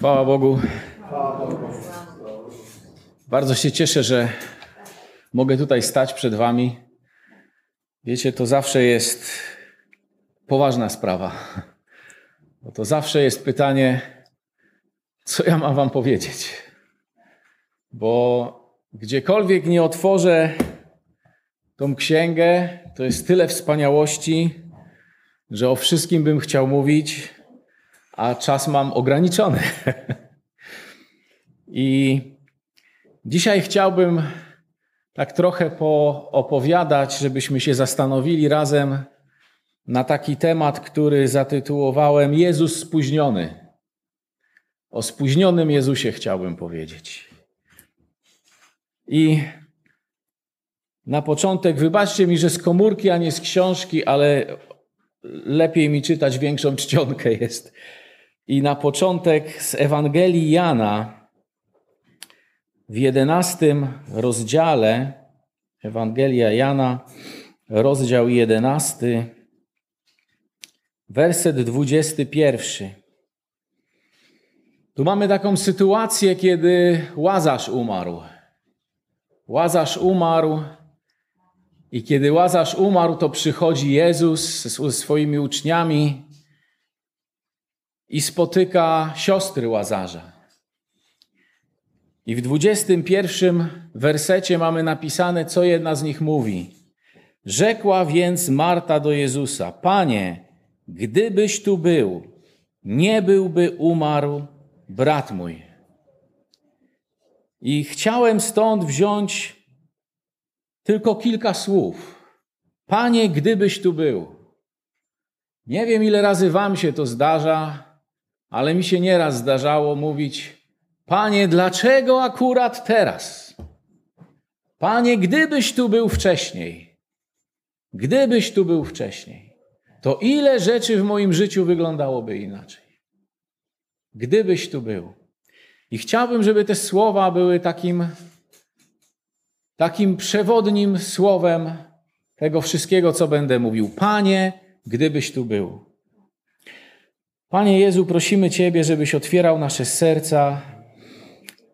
Chwała Bogu. Bardzo się cieszę, że mogę tutaj stać przed Wami. Wiecie, to zawsze jest poważna sprawa. Bo to zawsze jest pytanie, co ja mam Wam powiedzieć. Bo gdziekolwiek nie otworzę tą księgę, to jest tyle wspaniałości, że o wszystkim bym chciał mówić, a czas mam ograniczony. I dzisiaj chciałbym tak trochę poopowiadać, żebyśmy się zastanowili razem na taki temat, który zatytułowałem Jezus spóźniony. O spóźnionym Jezusie chciałbym powiedzieć. I na początek, wybaczcie mi, że z komórki, a nie z książki, ale lepiej mi czytać większą czcionkę jest. I na początek z Ewangelii Jana w jedenastym rozdziale, Ewangelia Jana, rozdział jedenasty, werset dwudziesty pierwszy. Tu mamy taką sytuację, kiedy Łazarz umarł. Łazarz umarł i kiedy Łazarz umarł, to przychodzi Jezus ze swoimi uczniami i spotyka siostry Łazarza. I w 21 wersecie mamy napisane, co jedna z nich mówi. Rzekła więc Marta do Jezusa: Panie, gdybyś tu był, nie byłby umarł brat mój. I chciałem stąd wziąć tylko kilka słów. Panie, gdybyś tu był. Nie wiem, ile razy Wam się to zdarza, ale mi się nieraz zdarzało mówić: Panie, dlaczego akurat teraz? Panie, gdybyś tu był wcześniej, gdybyś tu był wcześniej, to ile rzeczy w moim życiu wyglądałoby inaczej? Gdybyś tu był. I chciałbym, żeby te słowa były takim, takim przewodnim słowem tego wszystkiego, co będę mówił. Panie, gdybyś tu był. Panie Jezu, prosimy Ciebie, żebyś otwierał nasze serca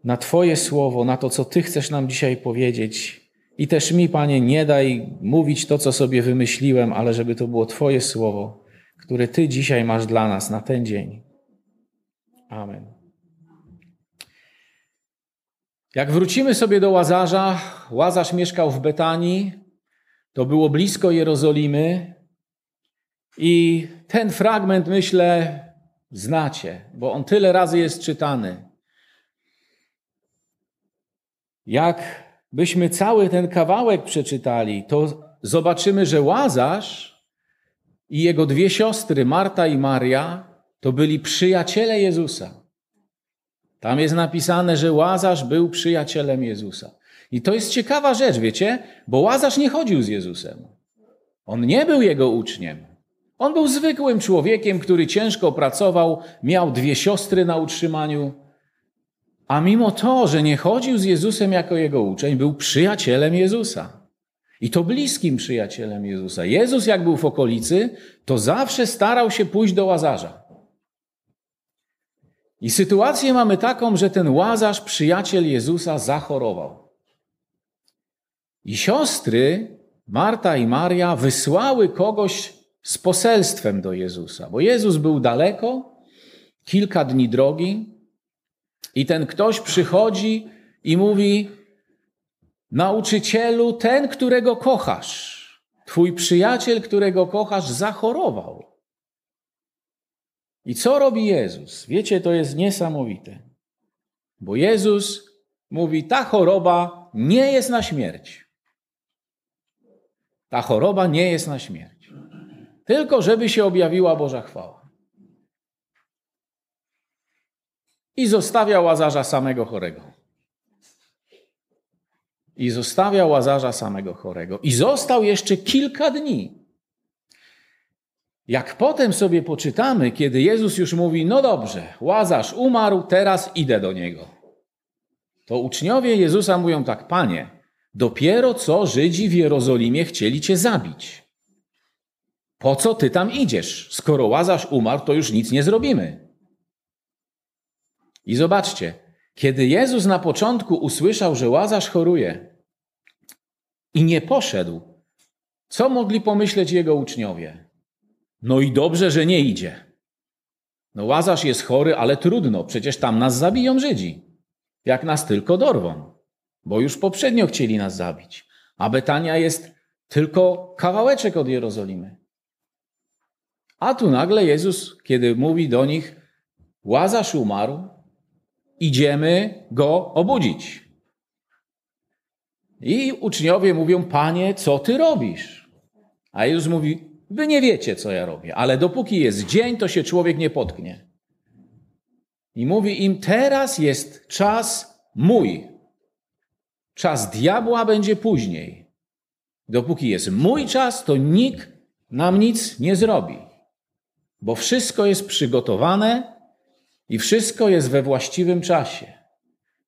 na Twoje słowo, na to, co Ty chcesz nam dzisiaj powiedzieć. I też mi, Panie, nie daj mówić to, co sobie wymyśliłem, ale żeby to było Twoje słowo, które Ty dzisiaj masz dla nas na ten dzień. Amen. Jak wrócimy sobie do Łazarza, Łazarz mieszkał w Betanii, to było blisko Jerozolimy i ten fragment, myślę, znacie, bo on tyle razy jest czytany. Jak byśmy cały ten kawałek przeczytali, to zobaczymy, że Łazarz i jego dwie siostry, Marta i Maria, to byli przyjaciele Jezusa. Tam jest napisane, że Łazarz był przyjacielem Jezusa. I to jest ciekawa rzecz, wiecie, bo Łazarz nie chodził z Jezusem. On nie był jego uczniem. On był zwykłym człowiekiem, który ciężko pracował, miał dwie siostry na utrzymaniu, a mimo to, że nie chodził z Jezusem jako jego uczeń, był przyjacielem Jezusa. I to bliskim przyjacielem Jezusa. Jezus, jak był w okolicy, to zawsze starał się pójść do łazarza. I sytuację mamy taką, że ten łazarz, przyjaciel Jezusa, zachorował. I siostry, Marta i Maria, wysłały kogoś z poselstwem do Jezusa, bo Jezus był daleko, kilka dni drogi, i ten ktoś przychodzi i mówi: Nauczycielu, ten, którego kochasz, twój przyjaciel, którego kochasz, zachorował. I co robi Jezus? Wiecie, to jest niesamowite. Bo Jezus mówi: Ta choroba nie jest na śmierć. Ta choroba nie jest na śmierć. Tylko żeby się objawiła Boża chwała. I zostawia łazarza samego chorego. I zostawia łazarza samego chorego. I został jeszcze kilka dni. Jak potem sobie poczytamy, kiedy Jezus już mówi: No dobrze, łazarz umarł, teraz idę do niego. To uczniowie Jezusa mówią tak: Panie, dopiero co Żydzi w Jerozolimie chcieli cię zabić. Po co ty tam idziesz? Skoro łazarz umarł, to już nic nie zrobimy. I zobaczcie, kiedy Jezus na początku usłyszał, że Łazarz choruje i nie poszedł, co mogli pomyśleć jego uczniowie? No i dobrze, że nie idzie. No Łazarz jest chory, ale trudno, przecież tam nas zabiją Żydzi. Jak nas tylko dorwą, bo już poprzednio chcieli nas zabić. A Betania jest tylko kawałeczek od Jerozolimy. A tu nagle Jezus, kiedy mówi do nich, Łazarz umarł, idziemy go obudzić. I uczniowie mówią, Panie, co ty robisz? A Jezus mówi, wy nie wiecie, co ja robię, ale dopóki jest dzień, to się człowiek nie potknie. I mówi im, teraz jest czas mój. Czas diabła będzie później. Dopóki jest mój czas, to nikt nam nic nie zrobi, bo wszystko jest przygotowane i wszystko jest we właściwym czasie.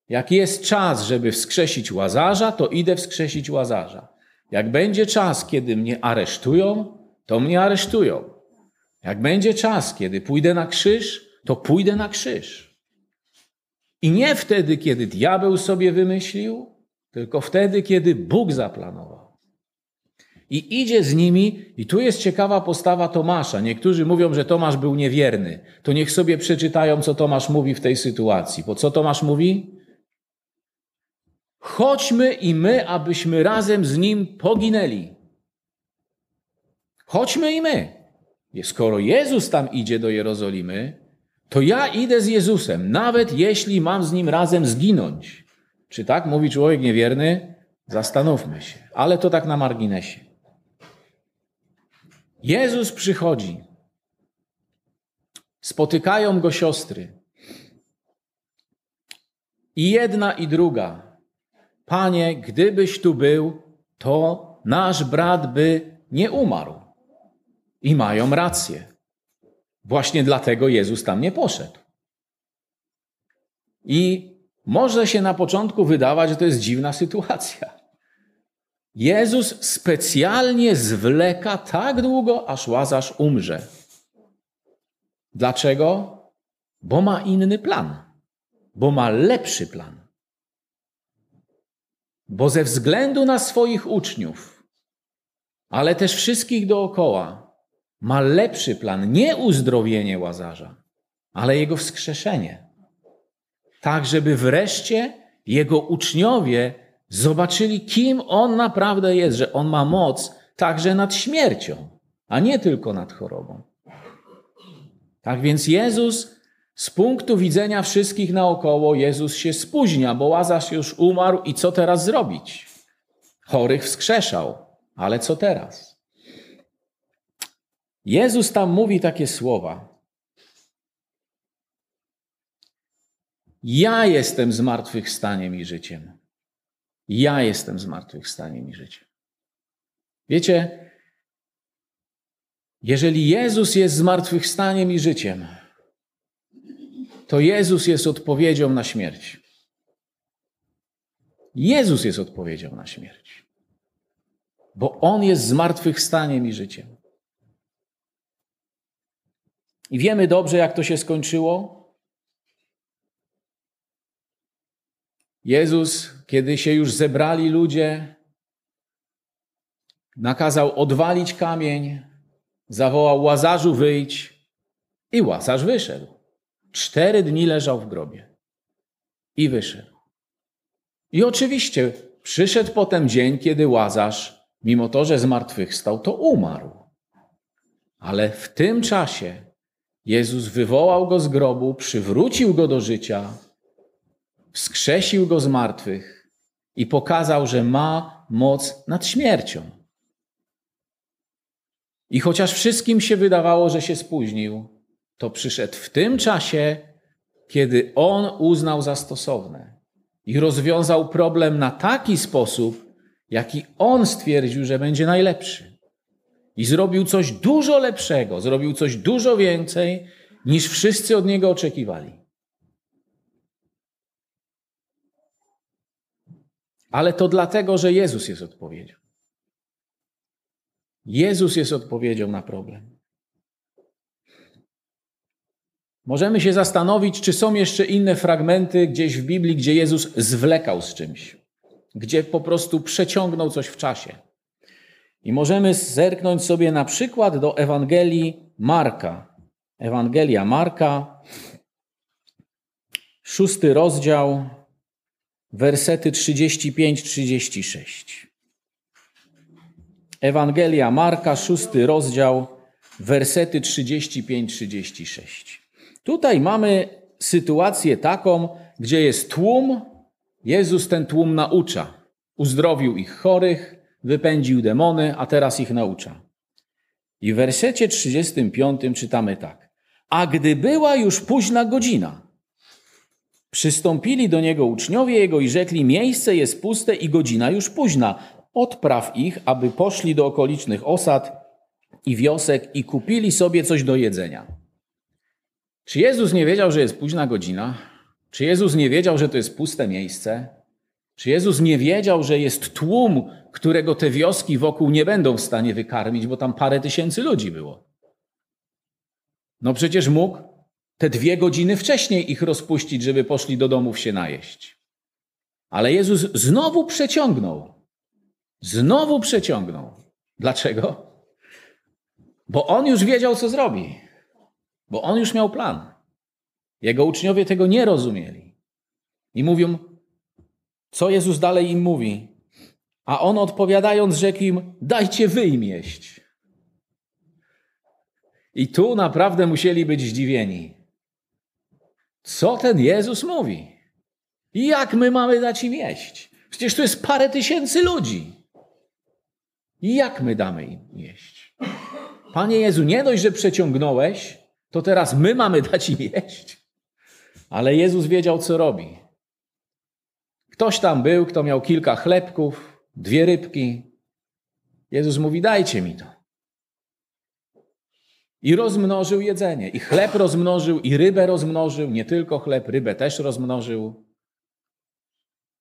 Jak jest czas, żeby wskrzesić łazarza, to idę wskrzesić łazarza. Jak będzie czas, kiedy mnie aresztują, to mnie aresztują. Jak będzie czas, kiedy pójdę na krzyż, to pójdę na krzyż. I nie wtedy, kiedy diabeł sobie wymyślił, tylko wtedy, kiedy Bóg zaplanował. I idzie z nimi, i tu jest ciekawa postawa Tomasza. Niektórzy mówią, że Tomasz był niewierny. To niech sobie przeczytają, co Tomasz mówi w tej sytuacji. Bo co Tomasz mówi? Chodźmy i my, abyśmy razem z nim poginęli. Chodźmy i my. Skoro Jezus tam idzie do Jerozolimy, to ja idę z Jezusem, nawet jeśli mam z nim razem zginąć. Czy tak mówi człowiek niewierny? Zastanówmy się. Ale to tak na marginesie. Jezus przychodzi. Spotykają go siostry. I jedna, i druga. Panie, gdybyś tu był, to nasz brat by nie umarł. I mają rację. Właśnie dlatego Jezus tam nie poszedł. I może się na początku wydawać, że to jest dziwna sytuacja. Jezus specjalnie zwleka tak długo, aż łazarz umrze. Dlaczego? Bo ma inny plan, bo ma lepszy plan. Bo ze względu na swoich uczniów, ale też wszystkich dookoła, ma lepszy plan, nie uzdrowienie łazarza, ale jego wskrzeszenie. Tak, żeby wreszcie jego uczniowie zobaczyli, kim on naprawdę jest, że on ma moc także nad śmiercią, a nie tylko nad chorobą. Tak więc Jezus, z punktu widzenia wszystkich naokoło, Jezus się spóźnia, bo Łazarz już umarł i co teraz zrobić? Chorych wskrzeszał, ale co teraz? Jezus tam mówi takie słowa. Ja jestem zmartwychwstaniem i życiem. Ja jestem zmartwychwstaniem i życiem. Wiecie, jeżeli Jezus jest zmartwychwstaniem i życiem, to Jezus jest odpowiedzią na śmierć. Jezus jest odpowiedzią na śmierć. Bo On jest zmartwychwstaniem i życiem. I wiemy dobrze, jak to się skończyło. Jezus, kiedy się już zebrali ludzie, nakazał odwalić kamień, zawołał Łazarzu wyjdź i Łazarz wyszedł. Cztery dni leżał w grobie i wyszedł. I oczywiście przyszedł potem dzień, kiedy Łazarz, mimo to, że zmartwychwstał, to umarł. Ale w tym czasie Jezus wywołał go z grobu, przywrócił go do życia, wskrzesił go z martwych i pokazał, że ma moc nad śmiercią. I chociaż wszystkim się wydawało, że się spóźnił, to przyszedł w tym czasie, kiedy on uznał za stosowne i rozwiązał problem na taki sposób, jaki on stwierdził, że będzie najlepszy. I zrobił coś dużo lepszego, zrobił coś dużo więcej, niż wszyscy od niego oczekiwali. Ale to dlatego, że Jezus jest odpowiedzią. Jezus jest odpowiedzią na problem. możemy się zastanowić, czy są jeszcze inne fragmenty gdzieś w Biblii, gdzie Jezus zwlekał z czymś, gdzie po prostu przeciągnął coś w czasie. I możemy zerknąć sobie na przykład do Ewangelii Marka. Ewangelia Marka, szósty rozdział, wersety 35-36. Ewangelia Marka, szósty rozdział, wersety 35-36. Tutaj mamy sytuację taką, gdzie jest tłum, Jezus ten tłum naucza. Uzdrowił ich chorych, wypędził demony, a teraz ich naucza. I w wersecie 35 czytamy tak. A gdy była już późna godzina, przystąpili do niego uczniowie jego i rzekli: Miejsce jest puste i godzina już późna. Odpraw ich, aby poszli do okolicznych osad i wiosek i kupili sobie coś do jedzenia. Czy Jezus nie wiedział, że jest późna godzina? Czy Jezus nie wiedział, że to jest puste miejsce? Czy Jezus nie wiedział, że jest tłum, którego te wioski wokół nie będą w stanie wykarmić, bo tam parę tysięcy ludzi było? No przecież mógł te dwie godziny wcześniej ich rozpuścić, żeby poszli do domów się najeść. Ale Jezus znowu przeciągnął. Znowu przeciągnął. Dlaczego? Bo on już wiedział, co zrobi. Bo on już miał plan. Jego uczniowie tego nie rozumieli. I mówią, co Jezus dalej im mówi? A on odpowiadając, rzekł im: Dajcie wy im jeść. I tu naprawdę musieli być zdziwieni. Co ten Jezus mówi? Jak my mamy dać im jeść? Przecież tu jest parę tysięcy ludzi. Jak my damy im jeść? Panie Jezu, nie dość, że przeciągnąłeś, to teraz my mamy dać im jeść. Ale Jezus wiedział, co robi. Ktoś tam był, kto miał kilka chlebków, dwie rybki. Jezus mówi: Dajcie mi to. I rozmnożył jedzenie. I chleb rozmnożył, i rybę rozmnożył. Nie tylko chleb, rybę też rozmnożył.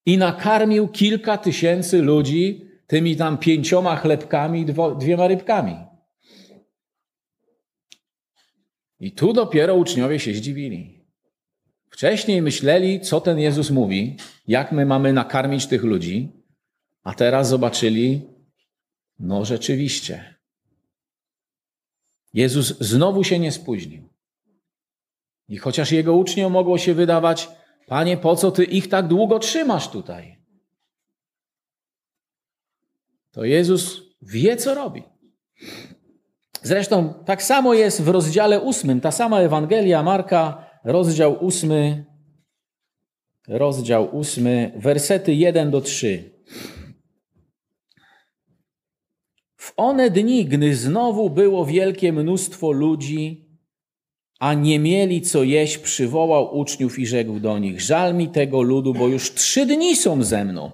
I nakarmił kilka tysięcy ludzi tymi tam pięcioma chlebkami i dwiema rybkami. I tu dopiero uczniowie się zdziwili. Wcześniej myśleli, co ten Jezus mówi, jak my mamy nakarmić tych ludzi, a teraz zobaczyli, no rzeczywiście. Jezus znowu się nie spóźnił. I chociaż jego uczniom mogło się wydawać, Panie, po co ty ich tak długo trzymasz tutaj? To Jezus wie, co robi. Zresztą tak samo jest w rozdziale ósmym, ta sama Ewangelia Marka rozdział ósmy, rozdział ósmy, wersety 1 do 3. W one dni, gdy znowu było wielkie mnóstwo ludzi, a nie mieli co jeść, przywołał uczniów i rzekł do nich: Żal mi tego ludu, bo już trzy dni są ze mną.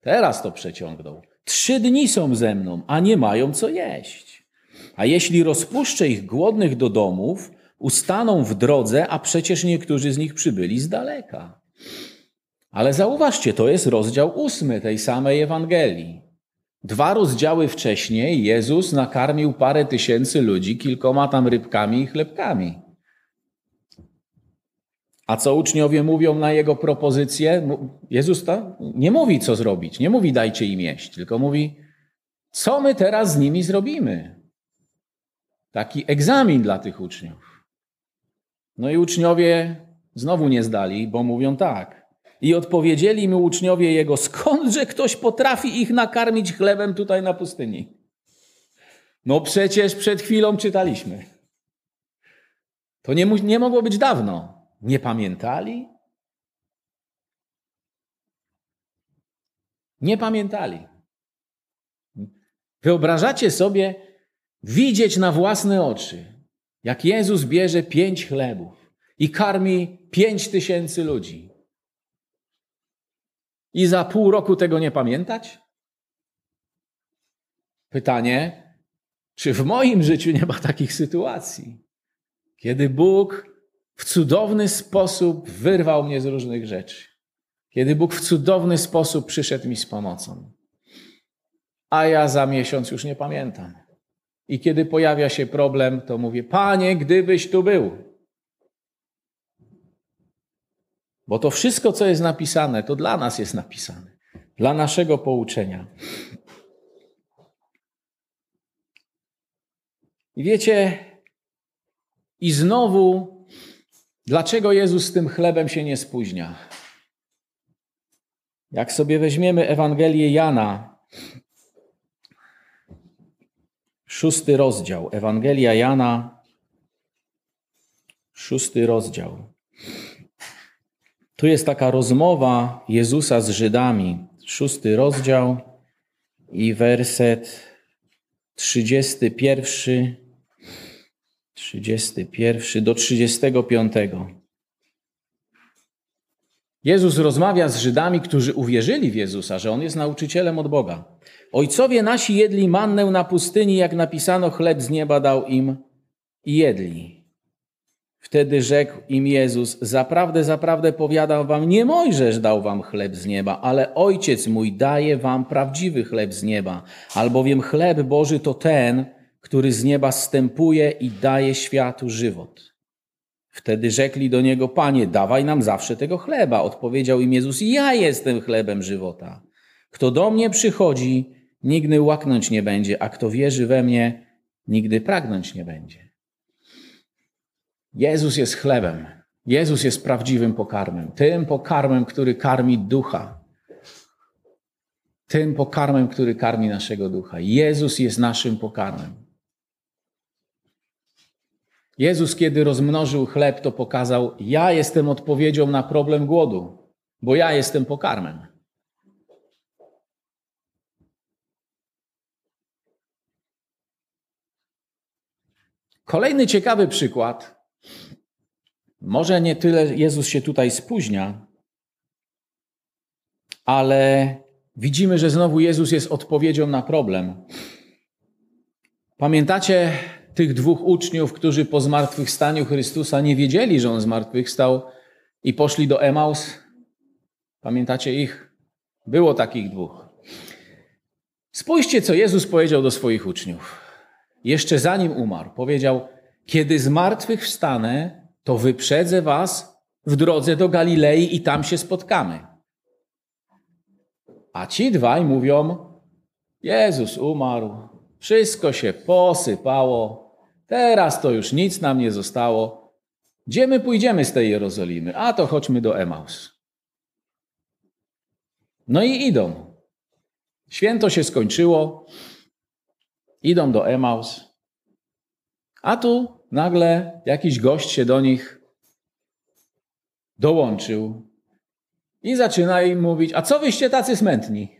Teraz to przeciągnął. Trzy dni są ze mną, a nie mają co jeść. A jeśli rozpuszczę ich głodnych do domów, ustaną w drodze, a przecież niektórzy z nich przybyli z daleka. Ale zauważcie, to jest rozdział ósmy tej samej Ewangelii. Dwa rozdziały wcześniej Jezus nakarmił parę tysięcy ludzi kilkoma tam rybkami i chlebkami. A co uczniowie mówią na jego propozycję? Jezus to nie mówi, co zrobić, nie mówi dajcie im jeść, tylko mówi, co my teraz z nimi zrobimy. Taki egzamin dla tych uczniów. No i uczniowie znowu nie zdali, bo mówią tak. I odpowiedzieli mu uczniowie jego, skądże ktoś potrafi ich nakarmić chlebem tutaj na pustyni? No przecież przed chwilą czytaliśmy. To nie, nie mogło być dawno. Nie pamiętali? Nie pamiętali. Wyobrażacie sobie widzieć na własne oczy, jak Jezus bierze pięć chlebów i karmi pięć tysięcy ludzi. I za pół roku tego nie pamiętać? Pytanie, czy w moim życiu nie ma takich sytuacji, kiedy Bóg w cudowny sposób wyrwał mnie z różnych rzeczy, kiedy Bóg w cudowny sposób przyszedł mi z pomocą, a ja za miesiąc już nie pamiętam. I kiedy pojawia się problem, to mówię: Panie, gdybyś tu był. Bo to wszystko, co jest napisane, to dla nas jest napisane, dla naszego pouczenia. I wiecie, i znowu, dlaczego Jezus z tym chlebem się nie spóźnia? Jak sobie weźmiemy Ewangelię Jana, szósty rozdział, Ewangelia Jana, szósty rozdział. Tu jest taka rozmowa Jezusa z Żydami, szósty rozdział i werset trzydziesty pierwszy, trzydziesty pierwszy do trzydziestego piątego. Jezus rozmawia z Żydami, którzy uwierzyli w Jezusa, że On jest nauczycielem od Boga. Ojcowie nasi jedli mannę na pustyni, jak napisano, chleb z nieba dał im i jedli. Wtedy rzekł im Jezus, zaprawdę, zaprawdę powiadam wam, nie Mojżesz dał wam chleb z nieba, ale Ojciec mój daje wam prawdziwy chleb z nieba, albowiem chleb Boży to ten, który z nieba stępuje i daje światu żywot. Wtedy rzekli do niego, Panie, dawaj nam zawsze tego chleba. Odpowiedział im Jezus, ja jestem chlebem żywota. Kto do mnie przychodzi, nigdy łaknąć nie będzie, a kto wierzy we mnie, nigdy pragnąć nie będzie. Jezus jest chlebem. Jezus jest prawdziwym pokarmem. Tym pokarmem, który karmi ducha. Tym pokarmem, który karmi naszego ducha. Jezus jest naszym pokarmem. Jezus, kiedy rozmnożył chleb, to pokazał: Ja jestem odpowiedzią na problem głodu, bo ja jestem pokarmem. Kolejny ciekawy przykład. Może nie tyle Jezus się tutaj spóźnia, ale widzimy, że znowu Jezus jest odpowiedzią na problem. Pamiętacie tych dwóch uczniów, którzy po zmartwychwstaniu Chrystusa nie wiedzieli, że On zmartwychwstał i poszli do Emaus? Pamiętacie ich? Było takich dwóch. Spójrzcie, co Jezus powiedział do swoich uczniów. Jeszcze zanim umarł, powiedział: Kiedy zmartwychwstanę, to wyprzedzę was w drodze do Galilei i tam się spotkamy. A ci dwaj mówią: Jezus umarł, wszystko się posypało, teraz to już nic nam nie zostało. Gdzie my pójdziemy z tej Jerozolimy? A to chodźmy do Emaus. No i idą. Święto się skończyło, idą do Emaus, a tu nagle jakiś gość się do nich dołączył i zaczyna im mówić: A co wyście tacy smętni?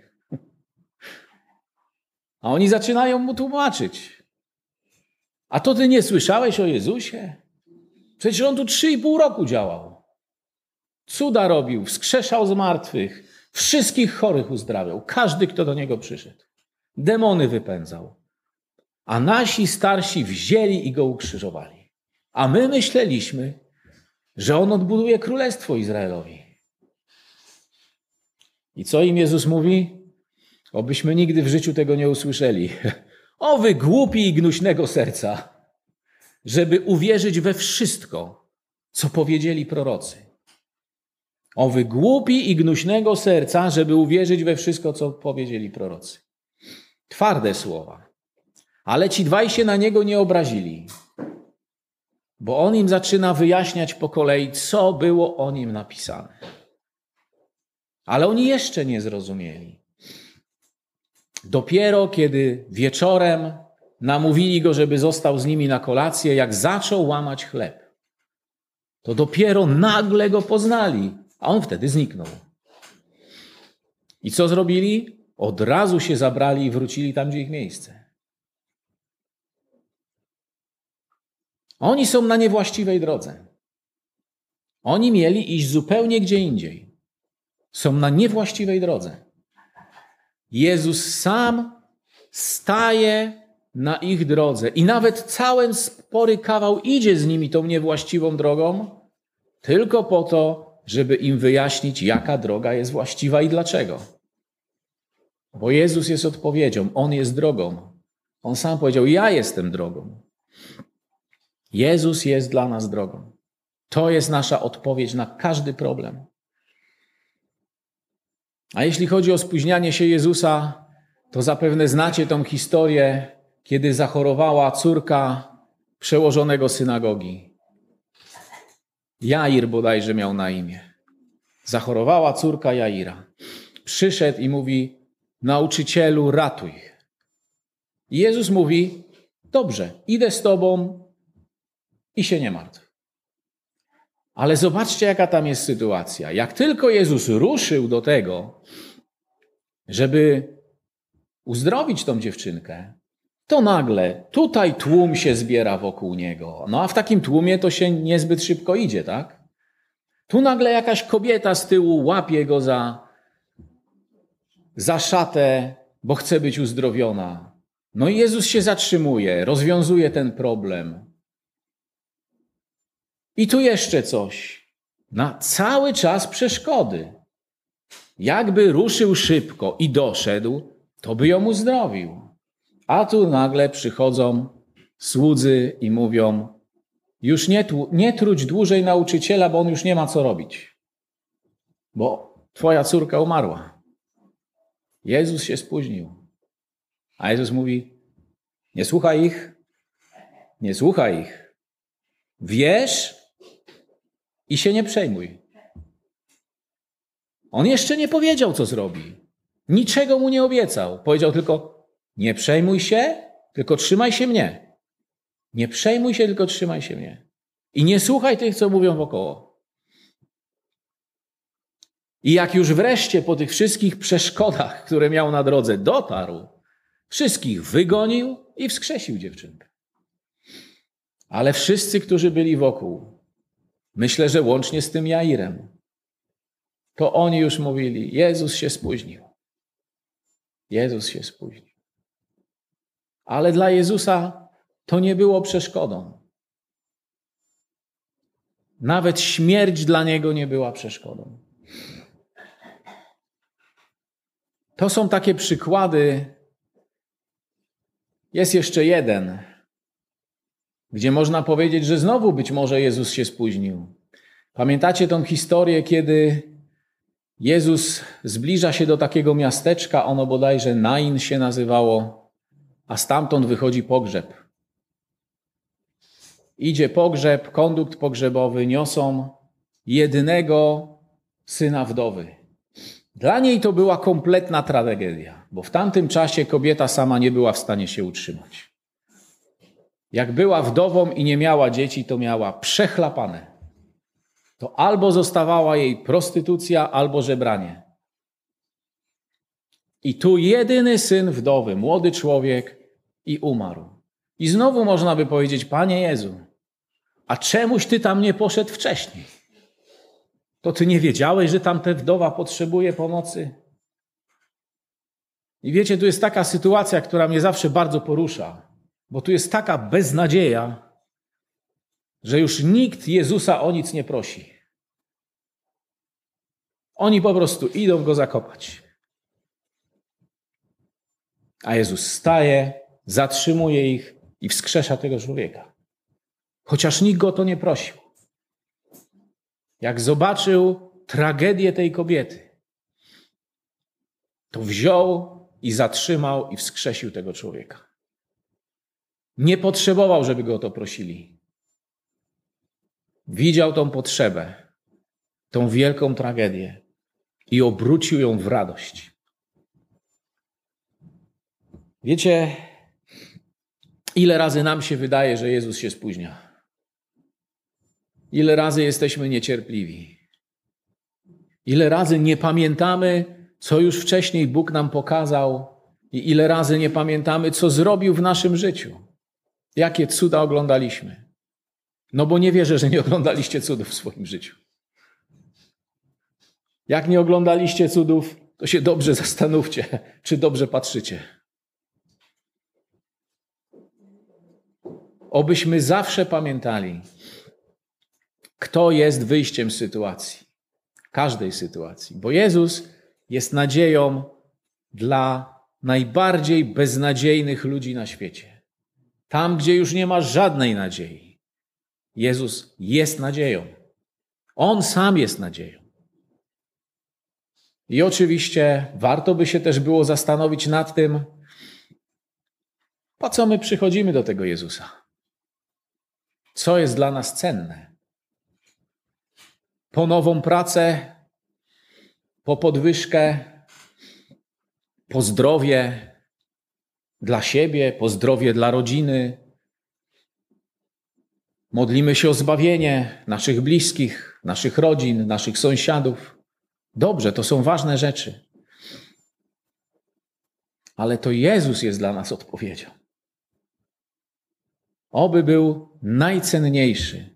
A oni zaczynają mu tłumaczyć. A to ty nie słyszałeś o Jezusie? Przecież on tu trzy i pół roku działał. Cuda robił, wskrzeszał z martwych, wszystkich chorych uzdrawiał, każdy, kto do niego przyszedł. Demony wypędzał. A nasi starsi wzięli i go ukrzyżowali. A my myśleliśmy, że on odbuduje królestwo Izraelowi. I co im Jezus mówi? Obyśmy nigdy w życiu tego nie usłyszeli. O wy głupi i gnuśnego serca, żeby uwierzyć we wszystko, co powiedzieli prorocy. O wy głupi i gnuśnego serca, żeby uwierzyć we wszystko, co powiedzieli prorocy. Twarde słowa. Ale ci dwaj się na niego nie obrazili, bo on im zaczyna wyjaśniać po kolei, co było o nim napisane. Ale oni jeszcze nie zrozumieli. Dopiero kiedy wieczorem namówili go, żeby został z nimi na kolację, jak zaczął łamać chleb, to dopiero nagle go poznali, a on wtedy zniknął. I co zrobili? Od razu się zabrali i wrócili tam, gdzie ich miejsce. Oni są na niewłaściwej drodze. Oni mieli iść zupełnie gdzie indziej. Są na niewłaściwej drodze. Jezus sam staje na ich drodze i nawet cały spory kawał idzie z nimi tą niewłaściwą drogą, tylko po to, żeby im wyjaśnić, jaka droga jest właściwa i dlaczego. Bo Jezus jest odpowiedzią, On jest drogą. On sam powiedział: Ja jestem drogą. Jezus jest dla nas drogą. To jest nasza odpowiedź na każdy problem. A jeśli chodzi o spóźnianie się Jezusa, to zapewne znacie tą historię, kiedy zachorowała córka przełożonego synagogi. Jair bodajże miał na imię. Zachorowała córka Jaira. Przyszedł i mówi: Nauczycielu, ratuj. Jezus mówi: Dobrze, idę z tobą i się nie martw. Ale zobaczcie, jaka tam jest sytuacja. Jak tylko Jezus ruszył do tego, żeby uzdrowić tą dziewczynkę, to nagle tutaj tłum się zbiera wokół niego. No a w takim tłumie to się niezbyt szybko idzie, tak? Tu nagle jakaś kobieta z tyłu łapie go za, za szatę, bo chce być uzdrowiona. No i Jezus się zatrzymuje, rozwiązuje ten problem. I tu jeszcze coś. Na cały czas przeszkody. Jakby ruszył szybko i doszedł, to by ją uzdrowił. A tu nagle przychodzą słudzy i mówią: Już nie, nie truć dłużej nauczyciela, bo on już nie ma co robić. Bo twoja córka umarła. Jezus się spóźnił. A Jezus mówi: Nie słuchaj ich, nie słuchaj ich. Wiesz i się nie przejmuj. On jeszcze nie powiedział, co zrobi. Niczego mu nie obiecał. Powiedział tylko: Nie przejmuj się, tylko trzymaj się mnie. Nie przejmuj się, tylko trzymaj się mnie. I nie słuchaj tych, co mówią wokoło. I jak już wreszcie po tych wszystkich przeszkodach, które miał na drodze, dotarł, wszystkich wygonił i wskrzesił dziewczynkę. Ale wszyscy, którzy byli wokół, myślę, że łącznie z tym Jairem, to oni już mówili: Jezus się spóźnił. Jezus się spóźnił. Ale dla Jezusa to nie było przeszkodą. Nawet śmierć dla niego nie była przeszkodą. To są takie przykłady. Jest jeszcze jeden, gdzie można powiedzieć, że znowu być może Jezus się spóźnił. Pamiętacie tą historię, kiedy Jezus zbliża się do takiego miasteczka, ono bodajże Nain się nazywało, a stamtąd wychodzi pogrzeb. Idzie pogrzeb, kondukt pogrzebowy, niosą jedynego syna wdowy. Dla niej to była kompletna tragedia, bo w tamtym czasie kobieta sama nie była w stanie się utrzymać. Jak była wdową i nie miała dzieci, to miała przechlapane. To albo zostawała jej prostytucja, albo żebranie. I tu jedyny syn wdowy, młody człowiek, i umarł. I znowu można by powiedzieć: Panie Jezu, a czemuś ty tam nie poszedł wcześniej? To ty nie wiedziałeś, że tamta wdowa potrzebuje pomocy? I wiecie, tu jest taka sytuacja, która mnie zawsze bardzo porusza, bo tu jest taka beznadzieja, że już nikt Jezusa o nic nie prosi. Oni po prostu idą go zakopać. A Jezus staje, zatrzymuje ich i wskrzesza tego człowieka. Chociaż nikt go to nie prosił. Jak zobaczył tragedię tej kobiety, to wziął i zatrzymał i wskrzesił tego człowieka. Nie potrzebował, żeby go o to prosili. Widział tą potrzebę, tą wielką tragedię i obrócił ją w radość. Wiecie, ile razy nam się wydaje, że Jezus się spóźnia? Ile razy jesteśmy niecierpliwi? Ile razy nie pamiętamy, co już wcześniej Bóg nam pokazał, i ile razy nie pamiętamy, co zrobił w naszym życiu? Jakie cuda oglądaliśmy? No bo nie wierzę, że nie oglądaliście cudów w swoim życiu. Jak nie oglądaliście cudów, to się dobrze zastanówcie, czy dobrze patrzycie. Obyśmy zawsze pamiętali, kto jest wyjściem z sytuacji, każdej sytuacji, bo Jezus jest nadzieją dla najbardziej beznadziejnych ludzi na świecie. Tam, gdzie już nie ma żadnej nadziei, Jezus jest nadzieją. On sam jest nadzieją. I oczywiście warto by się też było zastanowić nad tym, po co my przychodzimy do tego Jezusa. Co jest dla nas cenne? Po nową pracę, po podwyżkę, po zdrowie dla siebie, po zdrowie dla rodziny. Modlimy się o zbawienie naszych bliskich, naszych rodzin, naszych sąsiadów. Dobrze, to są ważne rzeczy. Ale to Jezus jest dla nas odpowiedzią. Oby był najcenniejszy,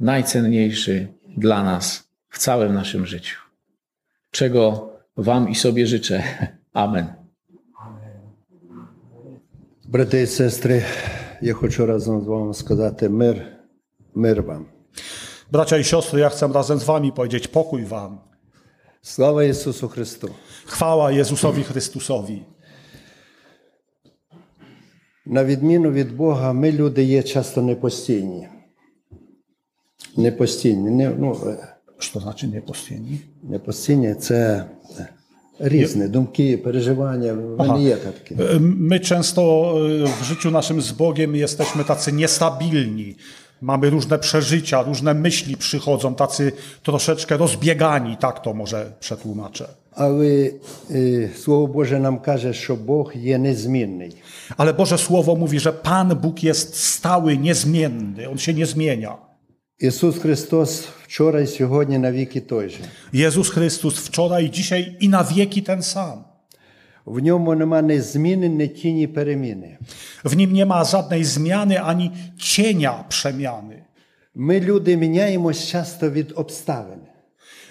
najcenniejszy dla nas w całym naszym życiu. Czego Wam i sobie życzę. Amen. Брати і сестри, я хочу разом з вами сказати мир, мир вам. Bracia i siostry, ja chcę razem z wami powiedzieć pokój wam. Слава Ісусу Христу! Chwała Jezusowi Chrystusowi. На відміну від Бога, ми люди є часто непостійні. Непостійні. Не, ну, е, Co to znaczy niepostieni? непостійні це е, різні думки, переживання. Вони є такі. My często y, w życiu naszym z Bogiem jesteśmy tacy niestabilni. Mamy różne przeżycia, różne myśli przychodzą, tacy troszeczkę rozbiegani, tak to może przetłumaczę. Але е, Слово Боже нам каже, що Бог є незмінний. Ale Boże Słowo mówi, że Pan Bóg jest stały, niezmienny, On się nie zmienia. Ісус Христос вчора і сьогодні навіки той же. Jezus Chrystus wczoraj, dzisiaj i na wieki ten sam. В ньому нема ні зміни, ні тіні переміни. W nim nie ma żadnej zmiany ani cienia przemiany. Ми, люди, міняємось часто від обставин.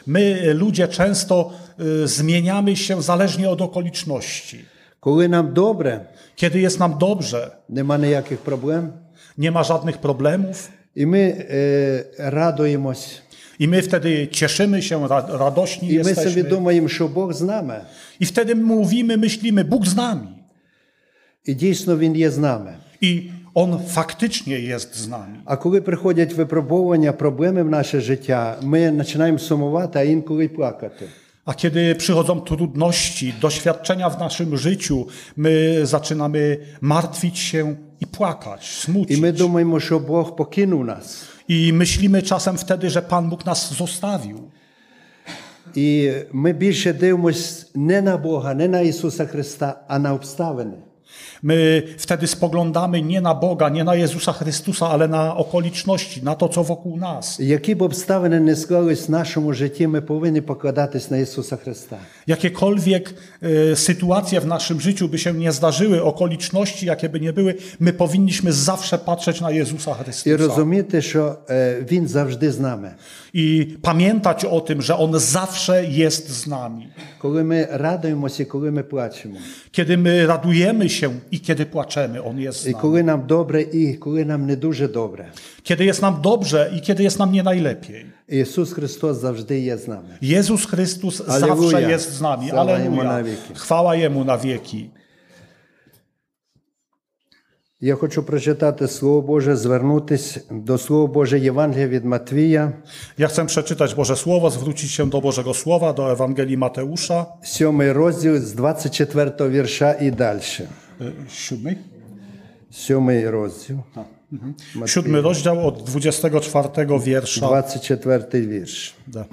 My, ludzie, często y, zmieniamy się zależnie od okoliczności. Коли нам добре, Kiedy jest nam dobrze, нема ніяких проблем, nie ma żadnych problemów і ми е, радуємось. i my wtedy cieszymy się, ra, radośni І ми собі jesteśmy. думаємо, що Бог з нами. I wtedy mówimy, myślimy, Bóg z nami. І дійсно Він є з нами. I On faktycznie jest z nami. А коли приходять випробування, проблеми в наше життя, ми починаємо сумувати, а інколи й плакати. A kiedy przychodzą trudności, doświadczenia w naszym życiu, my zaczynamy martwić się i płakać, І smucić. ми думаємо, що Бог покинув нас. I myślimy czasem wtedy, że Pan Bóg nas zostawił. І ми більше дивимось не на Бога, не на Ісуса Христа, а на обставини. My wtedy spoglądamy nie na Boga, nie na Jezusa Chrystusa, ale na okoliczności, na to, co wokół nas. Які б обставини не склались в нашому житті, ми повинні покладатись на Ісуса Христа. Jakiekolwiek e, sytuacje w naszym życiu by się nie zdarzyły, okoliczności, jakie by nie były, my powinniśmy zawsze patrzeć na Jezusa І Chrystusa розуміти, що е, Він завжди з нами. i pamiętać o tym, że On zawsze jest z nami. Коли ми радуємося, і коли ми плачемо. Kiedy my radujemy się i kiedy płaczemy, On jest z І nami. коли нам добре, і коли нам не дуже добре. Kiedy jest nam dobrze i kiedy jest nam nie najlepiej. Ісус Христос завжди є з нами. Jezus Chrystus Alleluja. zawsze jest z nami. Chwała Jemu Aleluja. na wieki. Chwała Jemu na wieki. Я хочу прочитати Слово Боже, звернутися до Слова Боже Євангелія від Матвія, Ja chcę przeczytać Boże Słowo, zwrócić się do Bożego Słowa, do Ewangelii Mateusza, 7 розділ з 24 вірша і далі. y, siódmy, 7 розділ, siódmy rozdział od 24 wiersza. 24 вірш. Da.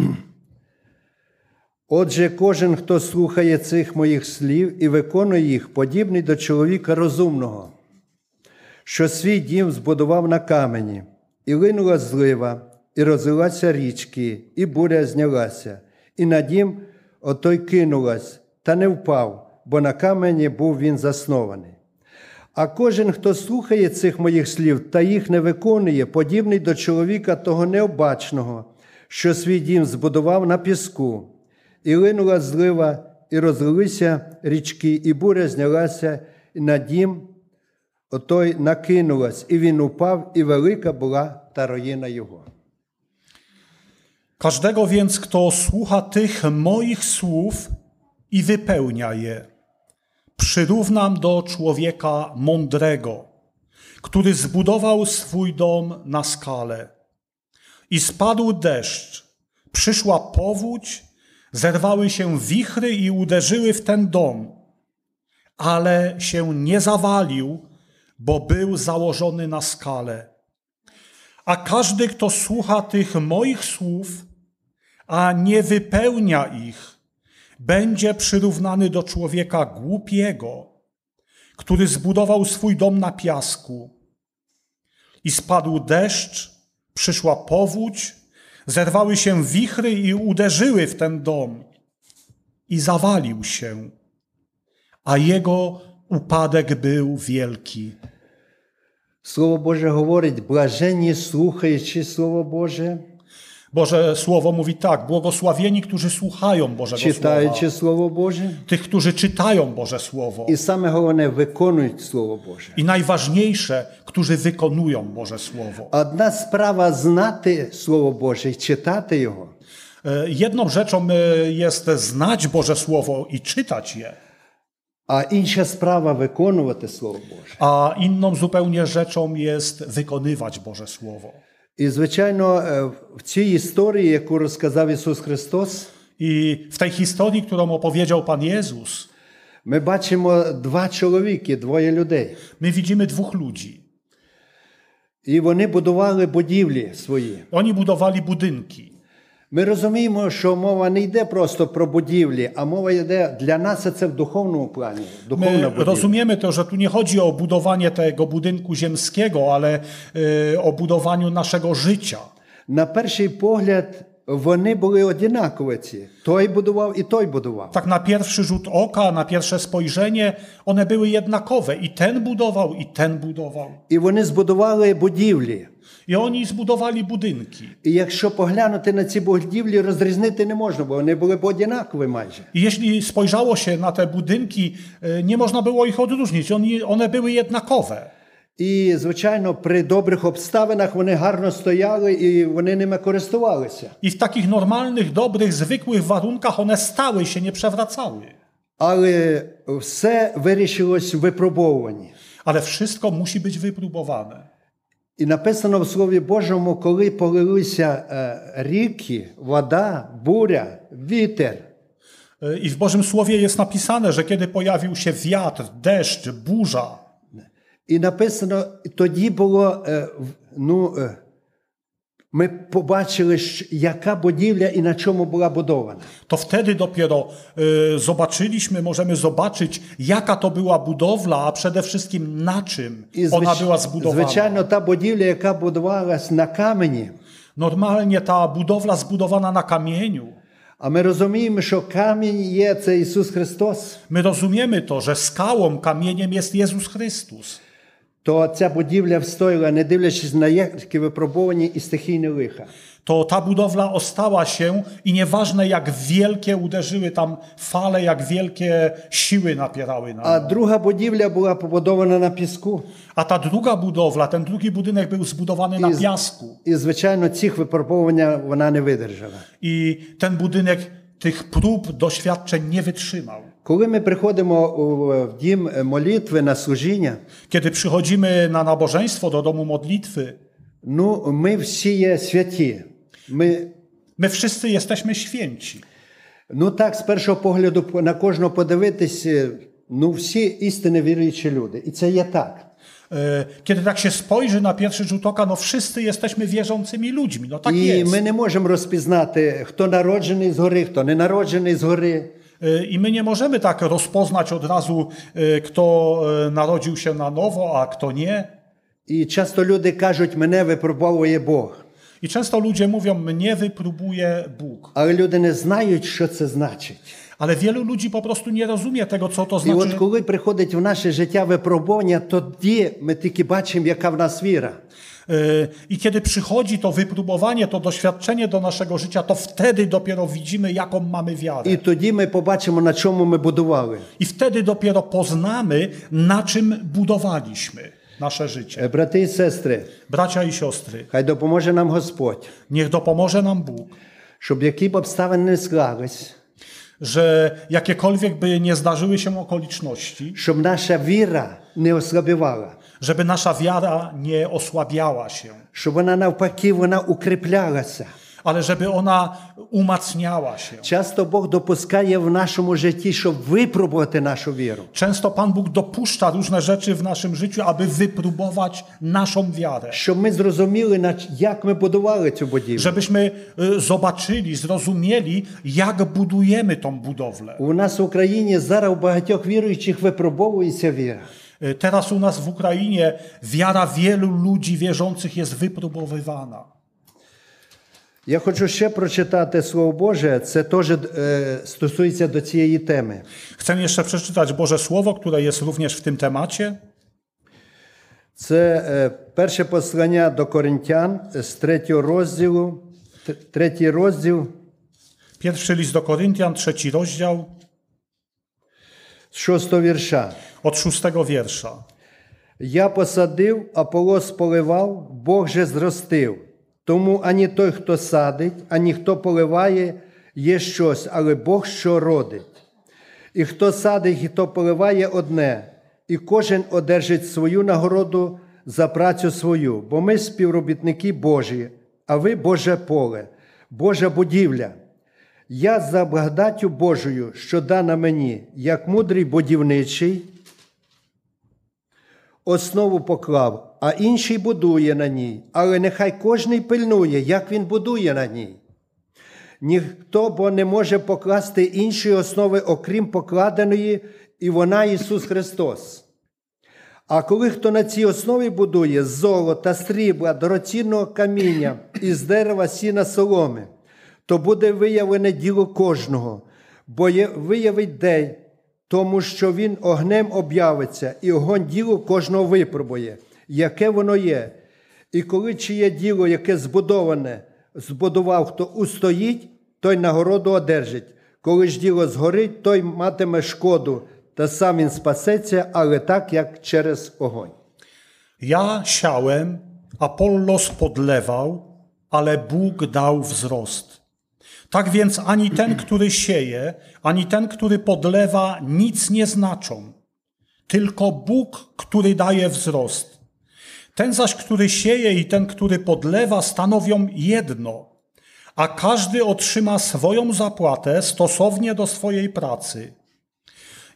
Отже, кожен, хто слухає цих моїх слів і виконує їх, подібний до чоловіка розумного, що свій дім збудував на камені, і линула злива, і розлилася річки, і буря знялася, і на дім отой кинулась, та не впав, бо на камені був він заснований. А кожен, хто слухає цих моїх слів та їх не виконує, подібний до чоловіка того необачного, що свій дім збудував на піску, і линула злива, і розлилися річки, і буря знялася, і на дім отой накинулась, і він упав, і велика була та руїна його. Każdego więc, kto słucha tych moich słów i wypełnia je, przyrównam do człowieka mądrego, który zbudował swój dom na skale. I spadł deszcz, przyszła powódź, Zerwały się wichry i uderzyły w ten dom, ale się nie zawalił, bo był założony na skalę. A każdy, kto słucha tych moich słów, a nie wypełnia ich, będzie przyrównany do człowieka głupiego, który zbudował swój dom na piasku. I spadł deszcz, przyszła powódź, zerwały się wichry i uderzyły w ten dom. I zawalił się, a jego upadek był wielki. Слово Боже говорить, блаженні слухаючи Слово Боже, Boże Słowo mówi tak, błogosławieni, którzy słuchają Bożego читаючи Słowa, Слово Боже, tych, którzy czytają Boże Słowo і саме головне виконують Слово Боже. i najważniejsze, którzy wykonują Boże Słowo. Одна справа знати Слово Боже і читати його, E, Jedną rzeczą e, jest znać Boże Słowo i czytać je, а інша справа виконувати Слово Боже. a inną zupełnie rzeczą jest wykonywać Boże Słowo. І, звичайно, е, в цій історії, яку розказав Ісус Христос, I w tej historii, którą opowiedział Pan Jezus, ми бачимо два чоловіки, двоє людей. my widzimy dwóch ludzi. І вони будували будівлі свої. Oni budowali budynki. Ми розуміємо, що мова не йде просто про будівлі, а мова йде для нас це в духовному плані. Духовна My будівля. rozumiemy to, że tu nie chodzi o budowanie tego budynku ziemskiego, ale e, o budowaniu naszego życia. На перший погляд, вони були однакові ці. Той будував і той будував. Tak na pierwszy rzut oka, na pierwsze spojrzenie, one były jednakowe. I ten budował, i ten budował. І вони збудували будівлі. I oni zbudowali budynki. І якщо поглянути на ці будівлі, розрізнити не можна, бо вони були б однакові майже. I jeśli spojrzało się na te budynki, e, nie można było ich odróżnić. Oni, one były jednakowe. І, звичайно, при добрих обставинах вони гарно стояли і вони ними користувалися. I w takich normalnych, dobrych, zwykłych warunkach one stały się, nie przewracały. Але все вирішилось в випробовуванні. Ale wszystko musi być wypróbowane. І написано в Слові Божому, коли полилися е, ріки, вода, буря, вітер. E, I w Bożym Słowie jest napisane, że kiedy pojawił się wiatr, deszcz, burza, І написано, тоді було, е, в- ну, е, ми побачили, що- яка будівля і на чому була будована. to wtedy dopiero e, zobaczyliśmy, możemy zobaczyć, jaka to była budowla, a przede wszystkim na czym І ona звич- była zbudowana. звичайно, та будівля, яка будувалась на камені. Normalnie ta budowla zbudowana na kamieniu. А ми розуміємо, що камінь є це Ісус Христос. My rozumiemy to, że skałą, kamieniem jest Jezus Chrystus. То ця будівля встояла, не дивлячись на які випробовані і стихійні лиха. To ta budowla ostała się i nieważne jak wielkie uderzyły tam fale, jak wielkie siły napierały na А nią. друга будівля була побудована на піску. A ta druga budowla, ten drugi budynek był zbudowany na I z- piasku. І, звичайно, цих випробування вона не видержала. I ten budynek tych prób, doświadczeń nie wytrzymał. Коли ми приходимо у- в дім молитви на служіння, Kiedy przychodzimy na nabożeństwo do domu modlitwy, ну ми всі є святі. Ми, my wszyscy jesteśmy święci. ну так, з першого погляду по- на кожного подивитись, е, ну всі істинно віруючі люди. І це є так. E, Kiedy tak się spojrzy na pierwszy rzut oka, no wszyscy jesteśmy wierzącymi ludźmi. No tak І jest. ми не можемо розпізнати, хто народжений згори, хто не народжений згори. E, I my nie możemy tak rozpoznać od razu, e, kto e, narodził się na nowo, a kto nie. І часто люди кажуть, мене випробовує Бог. I często ludzie mówią, mnie wypróbuje Bóg. Але люди не знають, що це значить. Ale wielu ludzi po prostu nie rozumie tego, co to І от znaczy. коли приходить в наше життя випробування, тоді ми тільки бачимо, яка в нас віра. E, I kiedy przychodzi to wypróbowanie, to doświadczenie do naszego życia, to wtedy dopiero widzimy, jaką mamy wiarę. І тоді ми побачимо, на чому ми будували. I wtedy dopiero poznamy, na czym budowaliśmy nasze życie. Е, Брати і сестри, Bracia i siostry, хай допоможе нам Господь, niech dopomoże nam Bóg, щоб які б обставини не склались, że jakiekolwiek by nie zdarzyły się okoliczności, щоб наша віра не ослабівала, żeby nasza wiara nie osłabiała się, щоб вона навпаки вона укріплялася. ale żeby ona umacniała się. Часто Бог допускає в нашому житті, щоб випробувати нашу віру. Często Pan Bóg dopuszcza różne rzeczy w naszym życiu, aby wypróbować naszą wiarę. Щоб ми зрозуміли, нач- як ми будували цю будівлю. Żebyśmy y, zobaczyli, zrozumieli, jak budujemy tą budowlę. У нас в Україні зараз у багатьох віруючих випробовується віра. Y, Teraz u nas w Ukrainie wiara wielu ludzi wierzących jest wypróbowywana. Я хочу ще прочитати Слово Боже, це теж е, стосується до цієї теми. Chcę jeszcze przeczytać Boże Słowo, które jest również w tym temacie. Це е, перше послання до Коринтян з третього розділу, т- третій розділ Pierwszy list do Koryntian, trzeci rozdział, з шостого вірша. Od szóstego wiersza. Я посадив, Аполос поливав, Бог же зростив. Тому ані той, хто садить, ані хто поливає, є щось, але Бог що родить. І хто садить, і хто поливає одне, і кожен одержить свою нагороду за працю свою, бо ми співробітники Божі, а ви Боже поле, Божа будівля. Я за благодаттю Божою, що дана мені, як мудрий будівничий, основу поклав, а інший будує на ній. Але нехай кожний пильнує, як він будує на ній. Ніхто бо не може покласти іншої основи, окрім покладеної, і вона Ісус Христос. А коли хто на цій основі будує з золота, срібла, дорогоцінного каміння, із дерева сіна соломи, то буде виявлене діло кожного, бо виявить день, тому що він огнем об'явиться, і огонь діло кожного випробує, яке воно є. І коли чиє діло, яке збудоване, збудував, хто устоїть, той нагороду одержить. Коли ж діло згорить, той матиме шкоду, та сам він спасеться, але так, як через огонь. Ja siałem, Apollos podlewał, ale Bóg dał wzrost. Tak więc ani ten, który sieje, ani ten, który podlewa, nic nie znaczą. Tylko Bóg, który daje wzrost. Ten zaś, który sieje i ten, który podlewa, stanowią jedno, a każdy otrzyma swoją zapłatę stosownie do swojej pracy.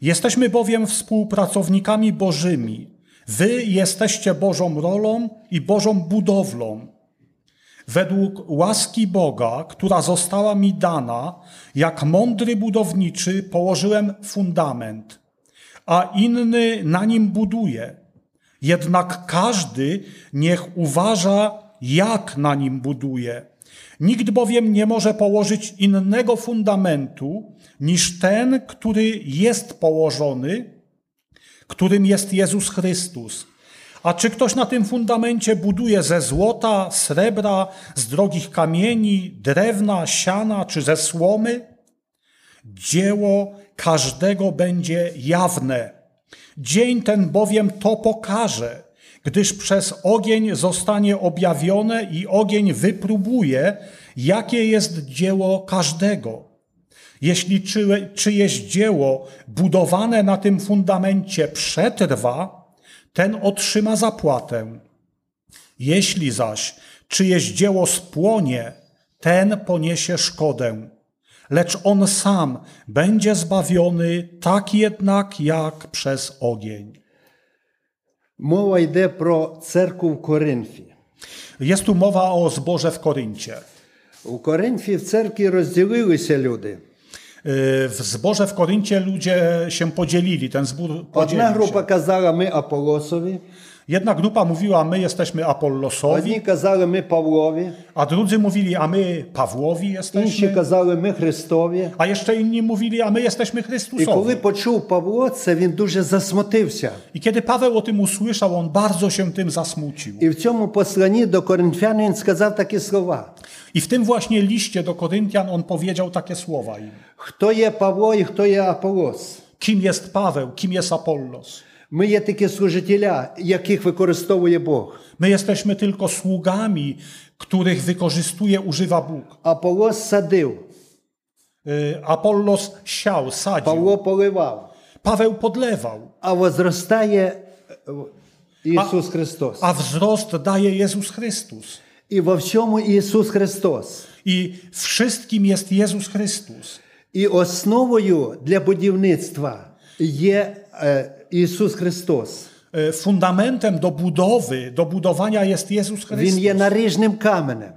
Jesteśmy bowiem współpracownikami Bożymi. Wy jesteście Bożą rolą i Bożą budowlą. Według łaski Boga, która została mi dana, jak mądry budowniczy położyłem fundament, a inny na nim buduje. Jednak każdy niech uważa, jak na nim buduje. Nikt bowiem nie może położyć innego fundamentu niż ten, który jest położony, którym jest Jezus Chrystus. A czy ktoś na tym fundamencie buduje ze złota, srebra, z drogich kamieni, drewna, siana czy ze słomy? Dzieło każdego będzie jawne. Dzień ten bowiem to pokaże, gdyż przez ogień zostanie objawione i ogień wypróbuje, jakie jest dzieło każdego. Jeśli czy, czyjeś dzieło budowane na tym fundamencie przetrwa, ten otrzyma zapłatę. Jeśli zaś czyjeś dzieło spłonie, ten poniesie szkodę. Lecz on sam będzie zbawiony, tak jednak jak przez ogień. Mowa idzie pro w Corynfii. Jest tu mowa o zborze w Koryncie. U Korynfii w cerkwi rozdzieliły się ludy. W zborze w Koryncie ludzie się podzielili, ten zbór Одна podzielił група się. казала, ми Аполосові, Jedna grupa mówiła, my jesteśmy Apollosowi, одні казали, ми Павлові, a drudzy mówili, a my Pawłowi інші jesteśmy, казали, ми Христові. a jeszcze inni mówili, a my jesteśmy І коли Chrystusowi. почув Павло це, він дуже засмутився. I kiedy Paweł o tym usłyszał, on bardzo się tym zasmucił. І в цьому посланні до коринфян він сказав такі слова: I w tym właśnie liście do Koryntian on powiedział takie słowa im. Хто є Павло і хто є Аполос? Kim jest Paweł, kim jest Apollos? Ми є такі служителя, яких використовує Бог. My jesteśmy tylko sługami, których wykorzystuje, używa Bóg. Аполос садив, Y, Apollos siał, sadził, Павло поливав, Paweł podlewał, а возростає е, Ісус Христос. a wzrost daje Jezus Chrystus. І во всьому Ісус Христос. I wszystkim jest Jezus Chrystus. І основою для будівництва є е, Ісус Христос. E, Fundamentem do budowy, do budowania jest Jezus Він Chrystus. є наріжним каменем.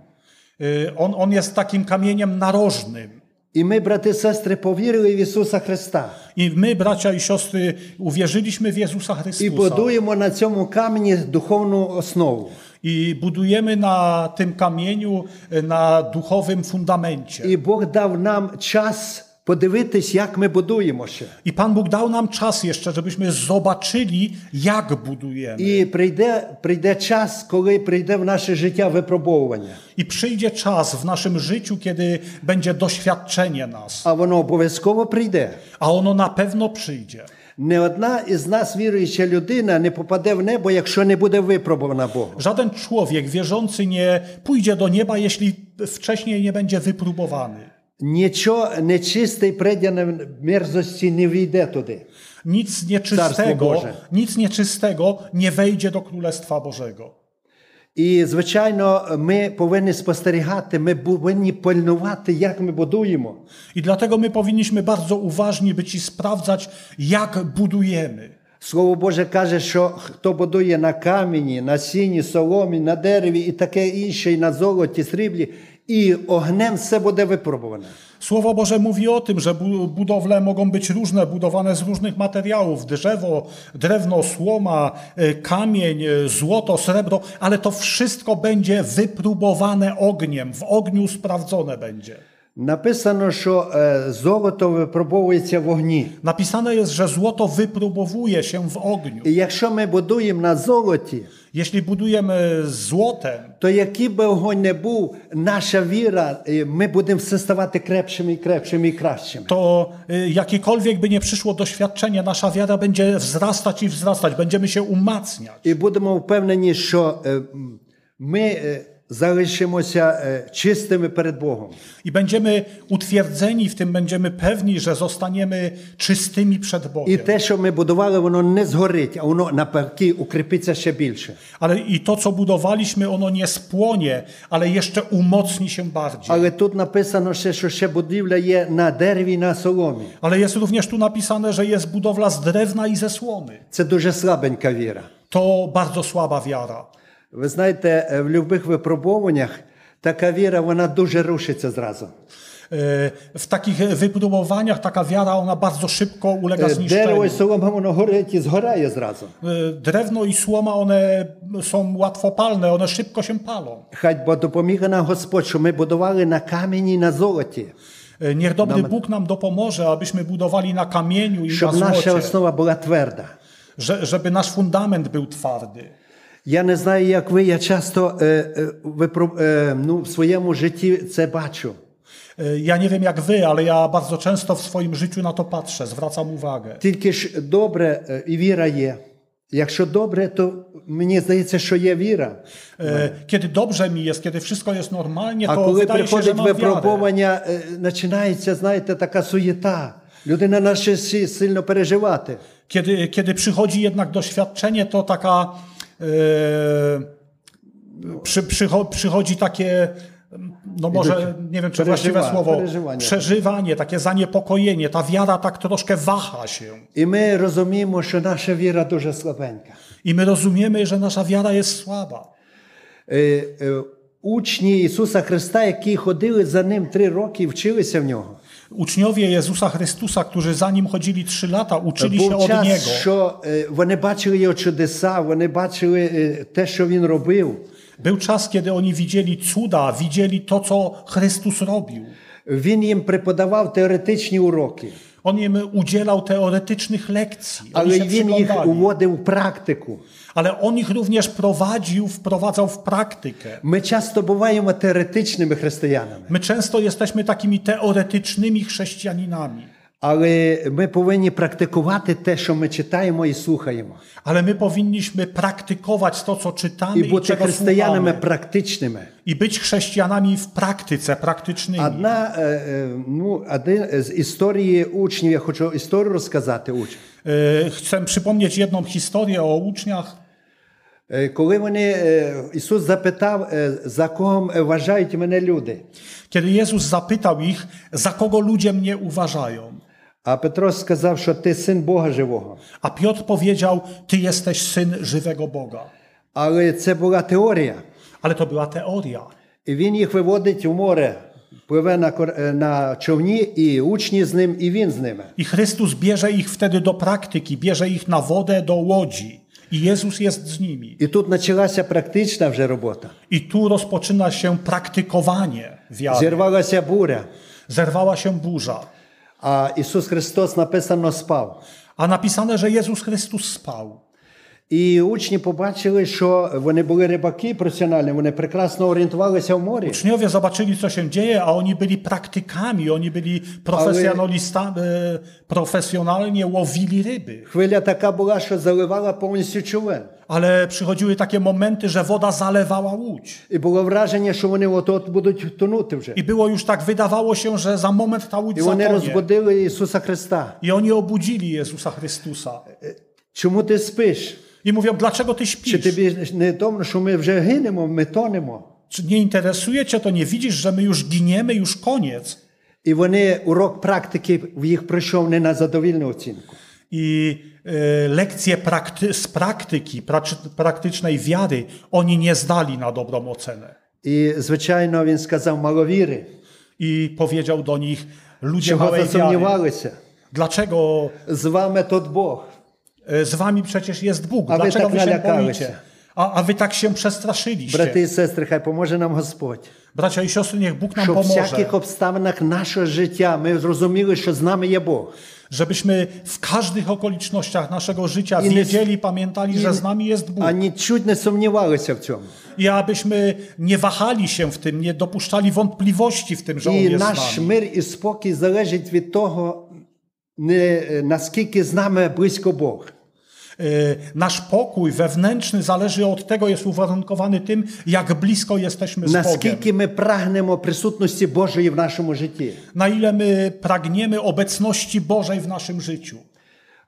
E, On, on jest takim kamieniem narożnym. І ми, брати і сестри, повірили в Ісуса Христа. I my, bracia i siostry, uwierzyliśmy w Jezusa І Chrystusa. будуємо на цьому камені духовну основу. I budujemy na tym kamieniu, e, na duchowym fundamencie. І Бог дав нам час подивитись, як ми будуємо ще. I Pan Bóg dał nam czas jeszcze, żebyśmy zobaczyli, jak budujemy. І прийде, прийде час, коли прийде в наше життя випробовування. I przyjdzie czas w naszym życiu, kiedy będzie doświadczenie nas. А воно обов'язково прийде. A ono na pewno przyjdzie. Не одна із нас, віруюча людина, не попаде в небо, якщо не буде випробована Богом. Żaden człowiek wierzący nie pójdzie do nieba, jeśli wcześniej nie będzie wypróbowany. Нічого нечисте і придяне мерзості не війде туди. Nic Carstwo nieczystego, Boże. nic nieczystego nie wejdzie do Królestwa Bożego. І, звичайно, ми повинні спостерігати, ми повинні пильнувати, як ми будуємо. I dlatego my powinniśmy bardzo uważni być i sprawdzać, jak budujemy. Слово Боже каже, що хто будує на камені, на сіні, соломі, на дереві і таке інше, і на золоті, сріблі, і огнем все буде випробуване. Słowo Boże mówi o tym, że bu- budowle mogą być różne, budowane z różnych materiałów: drzewo, drewno, słoma, e, kamień, e, złoto, srebro, ale to wszystko będzie wypróbowane ogniem, w ogniu sprawdzone będzie. Написано, що е, золото випробовується в огні. Napisane jest, że złoto wypróbowuje się w ogniu. І якщо ми будуємо на золоті, Jeśli budujemy złotem, то який би огонь не був, наша віра, е, ми будемо все ставати крепшими і крепшими і кращими. to y, jakiekolwiek by nie przyszło doświadczenie, nasza wiara będzie wzrastać i wzrastać, będziemy się umacniać. І будемо впевнені, що е, м, ми е, залишимося е, чистими перед Богом. I będziemy utwierdzeni w tym, będziemy pewni, że zostaniemy czystymi przed І Bogiem. те, що ми будували, воно не згорить, а воно навпаки укріпиться ще більше. Ale i to, co budowaliśmy, ono nie spłonie, ale jeszcze umocni się bardziej. Але тут написано ще, що ще будівля є на дереві і на соломі. Ale jest również tu napisane, że jest budowla z drewna i ze słony. Це дуже слабенька віра. To bardzo słaba wiara. Ви знаєте, е, в будь-яких випробуваннях така віра, вона дуже рушиться зразу. Y, W takich wypróbowaniach taka wiara, ona bardzo szybko ulega Е, Дерево і zniszczeniu. солома, воно горить і згорає зразу. Y, Drewno i słoma, one są łatwopalne, one szybko się palą. Хай бо допоміг нам Господь, що ми будували на камені і на золоті, Y, Niech dobry Bóg nam dopomoże, abyśmy budowali na kamieniu i na щоб наша złocie, основа була тверда. że, żeby nasz fundament był twardy. Я не знаю, як ви, я часто е, е, випро- е, ну, в своєму житті це бачу. Y, Ja nie wiem jak wy, ale ja bardzo często w swoim życiu na to patrzę, zwracam uwagę. Тільки ж добре е, і віра є. Якщо добре, то mені здається, що є віра. Y, Kiedy dobrze mi jest, kiedy wszystko jest normalnie, А to коли wydaje się, że приходить mam wiarę. випробування, е, починається, знаєте, така суєта. Людина наче сі- сильно переживати. Kiedy, kiedy przychodzi jednak doświadczenie, to taka e, przy, przycho, przychodzi takie, no może nie wiem czy właściwe Przeżywa- słowo, przeżywanie. przeżywanie, takie zaniepokojenie. Ta wiara tak troszkę waha się. І ми розуміємо, що наша віра дуже слабенька. I my rozumiemy, że nasza wiara jest słaba. Е, е, Учні Ісуса Христа, які ходили за ним три роки, вчилися в нього. Uczniowie Jezusa Chrystusa, którzy za nim chodzili trzy lata, uczyli się Був od час, Niego. що е, вони бачили його чудеса, вони бачили е, те, що він робив. Był czas, kiedy oni widzieli cuda, widzieli to, co Chrystus robił. Він їм преподавав теоретичні уроки, On im udzielał teoretycznych lekcji. Oni але się він їх przyglądali. уводив в практику. Ale on ich również prowadził, wprowadzał w praktykę. Ми часто буваємо теоретичними християнами, My często jesteśmy takimi teoretycznymi chrześcijaninami, але ми повинні практикувати те, що ми читаємо і слухаємо, ale my powinniśmy praktykować to, co czytamy і i бути czego християнами słuchamy. практичними. I być chrześcijanami w praktyce, praktycznymi. Одна, е, е, ну, один з історії учнів, я хочу історію розказати учнів. E, Chcę przypomnieć jedną historię o uczniach. Е, Коли вони, е, Ісус запитав, е, за кого вважають мене люди, Kiedy Jezus zapytał ich, za kogo ludzie mnie uważają, а Петро сказав, що ти син Бога живого. a Piotr powiedział, Ty jesteś syn żywego Boga. Але це була теорія. Ale to była teoria. І він їх виводить у море, пливе на, кор- е, на човні, і учні з ним, і він з ними. I Chrystus bierze ich wtedy do praktyki, bierze ich na wodę do łodzi. I Jezus jest z nimi. I tu zaczęła się praktyczna już robota. I tu rozpoczyna się praktykowanie wiary. Zerwała się burza. Zerwała się burza. A Jezus Chrystus napisano spał. A napisane, że Jezus Chrystus spał. І учні побачили, що вони були рибаки професіональні, вони прекрасно орієнтувалися в морі. Uczniowie zobaczyli, co się dzieje, a oni byli praktykami, oni byli profesjonalistami, e, profesjonalnie łowili ryby. Хвиля така була, що заливала повністю човен. Ale przychodziły takie momenty, że woda zalewała łódź. І було враження, що вони от-от будуть тонути вже. I było już tak, wydawało się, że za moment ta łódź І вони zatonie. розбудили Ісуса Христа. I oni obudzili Jezusa Chrystusa. Чому ти спиш? I mówią, dlaczego ty Чи śpisz? тобі не тому, що ми вже гинемо, ми тонемо? Czy nie interesuje cię to, nie widzisz, że my już giniemy, już koniec? І вони урок практики в їх пройшов не на задовільну оцінку. I e, lekcje prakty, z praktyki, praczy, praktycznej wiary, oni nie zdali na dobrą ocenę. І, звичайно, він сказав маловіри, I powiedział do nich, ludzie чого małej wiary, засумнівалися. dlaczego З вами тут Бог. e, z wami przecież jest Bóg? A wy Dlaczego tak wy się nalякалися. boicie? A, a wy tak się przestraszyliście. Брати і сестри, хай поможе нам Господь. Bracia i siostry, niech Bóg nam Щоб в pomoże, всяких обставинах нашого життя ми зрозуміли, що з нами є Бог. żebyśmy w każdych okolicznościach naszego życia I nie- wiedzieli, pamiętali, że z nami jest Bóg. А нічуть не сумнівалися в цьому. I abyśmy nie wahali się w tym, nie dopuszczali wątpliwości w tym, że On І jest наш z nami. мир і спокій залежить від того, не, наскільки з нами близько Бог. Y, Nasz pokój wewnętrzny zależy od tego, jest uwarunkowany tym, jak blisko jesteśmy z Bogiem. Наскільки ми прагнемо присутності Божої в нашому житті. Na ile my pragniemy obecności Bożej w naszym życiu.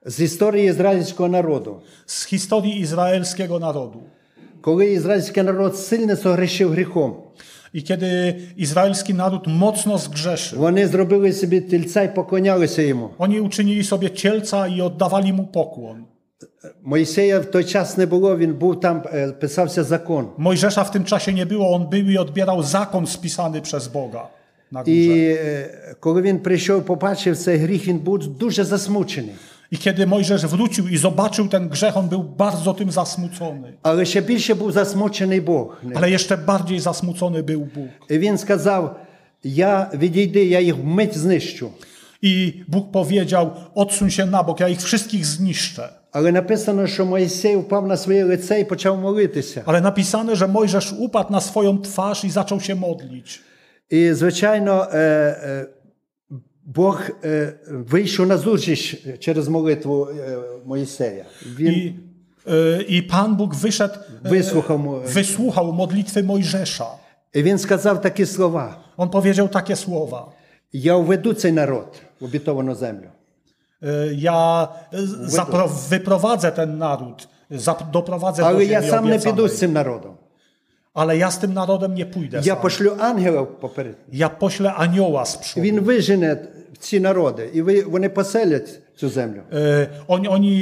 З історії ізраїльського народу. Z historii izraelskiego narodu. Коли ізраїльський народ сильно согрішив гріхом, I kiedy izraelski naród mocno zgrzeszył, вони зробили собі тільця і поклонялися йому. oni uczynili sobie cielca i oddawali mu pokłon. Моїсея в той час не було, він був там, е, писався закон. Mojżesza w tym czasie nie było, on był i odbierał zakon spisany przez Boga na górze. І е, коли він прийшов, побачив цей гріх, він був дуже засмучений. I kiedy Mojżesz wrócił i zobaczył ten grzech, on był bardzo tym zasmucony. Ale jeszcze bardziej był zasmucony Bóg. Ale jeszcze bardziej zasmucony był Bóg. I więc kazał, ja wyjdę, ja ich myć zniszczę. I Bóg powiedział, odsuń się na bok, ja ich wszystkich zniszczę. Ale napisano, że Mojżesz upadł na swoje lice i począł modlić się. Ale napisane, że Mojżesz upadł na swoją twarz i zaczął się modlić. I zwyczajno e, e, Бог е, вийшов на зустріч через молитву е, Моїсея. Він I, y, I Pan Bóg wyszedł, y, вислухав му- wysłuchał modlitwy Mojżesza. і він сказав такі слова: On powiedział takie słowa. Я введу цей народ в обітовану землю. Y, Ja y, zapro, wyprowadzę ten naród, zap, doprowadzę do Але я ziemi сам не піду obiecanej. з цим народом. Ale ja z tym narodem nie pójdę Я sam. пошлю ангела поперед. Ja poślę anioła z przodu. Він вижене ці народи, і ви- вони поселять цю землю. Y, Oni, oni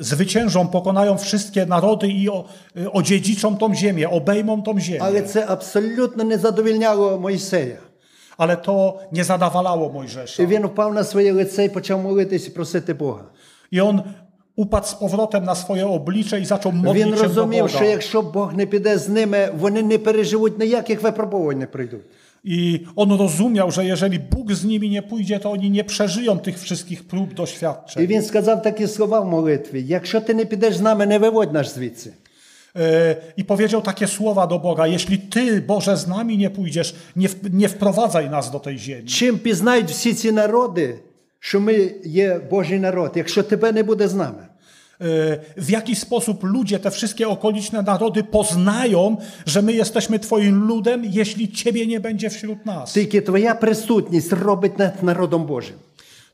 y, zwyciężą, pokonają wszystkie narody i o, y, odziedziczą tą ziemię, obejmą tą ziemię. Але це абсолютно не задовільняло Моїсея. Ale to nie zadawalało Mojżesza. І він впав на своє лице і почав молитись і просити Бога. I on upadł z powrotem na swoje oblicze i zaczął Він modlić się do розумів, Boga. що якщо Бог не піде з ними, вони не переживуть ніяких випробувань не прийдуть. I on rozumiał, że jeżeli Bóg z nimi nie pójdzie, to oni nie przeżyją tych wszystkich prób, І doświadczeń. він сказав такі слова в молитві: якщо ти не підеш з нами, не виводь нас звідси. E, I powiedział takie słowa do Boga: Jeśli Ty, Boże, z nami nie pójdziesz, nie, w- nie wprowadzaj nas do tej ziemi. Чим пізнають всі ці народи, що ми є Божий народ, якщо тебе не буде з нами? E, W jaki sposób ludzie, te wszystkie okoliczne narody poznają, że my jesteśmy Twoim ludem, jeśli Ciebie nie będzie wśród nas? Тільки твоя присутність робить нас народом Божим.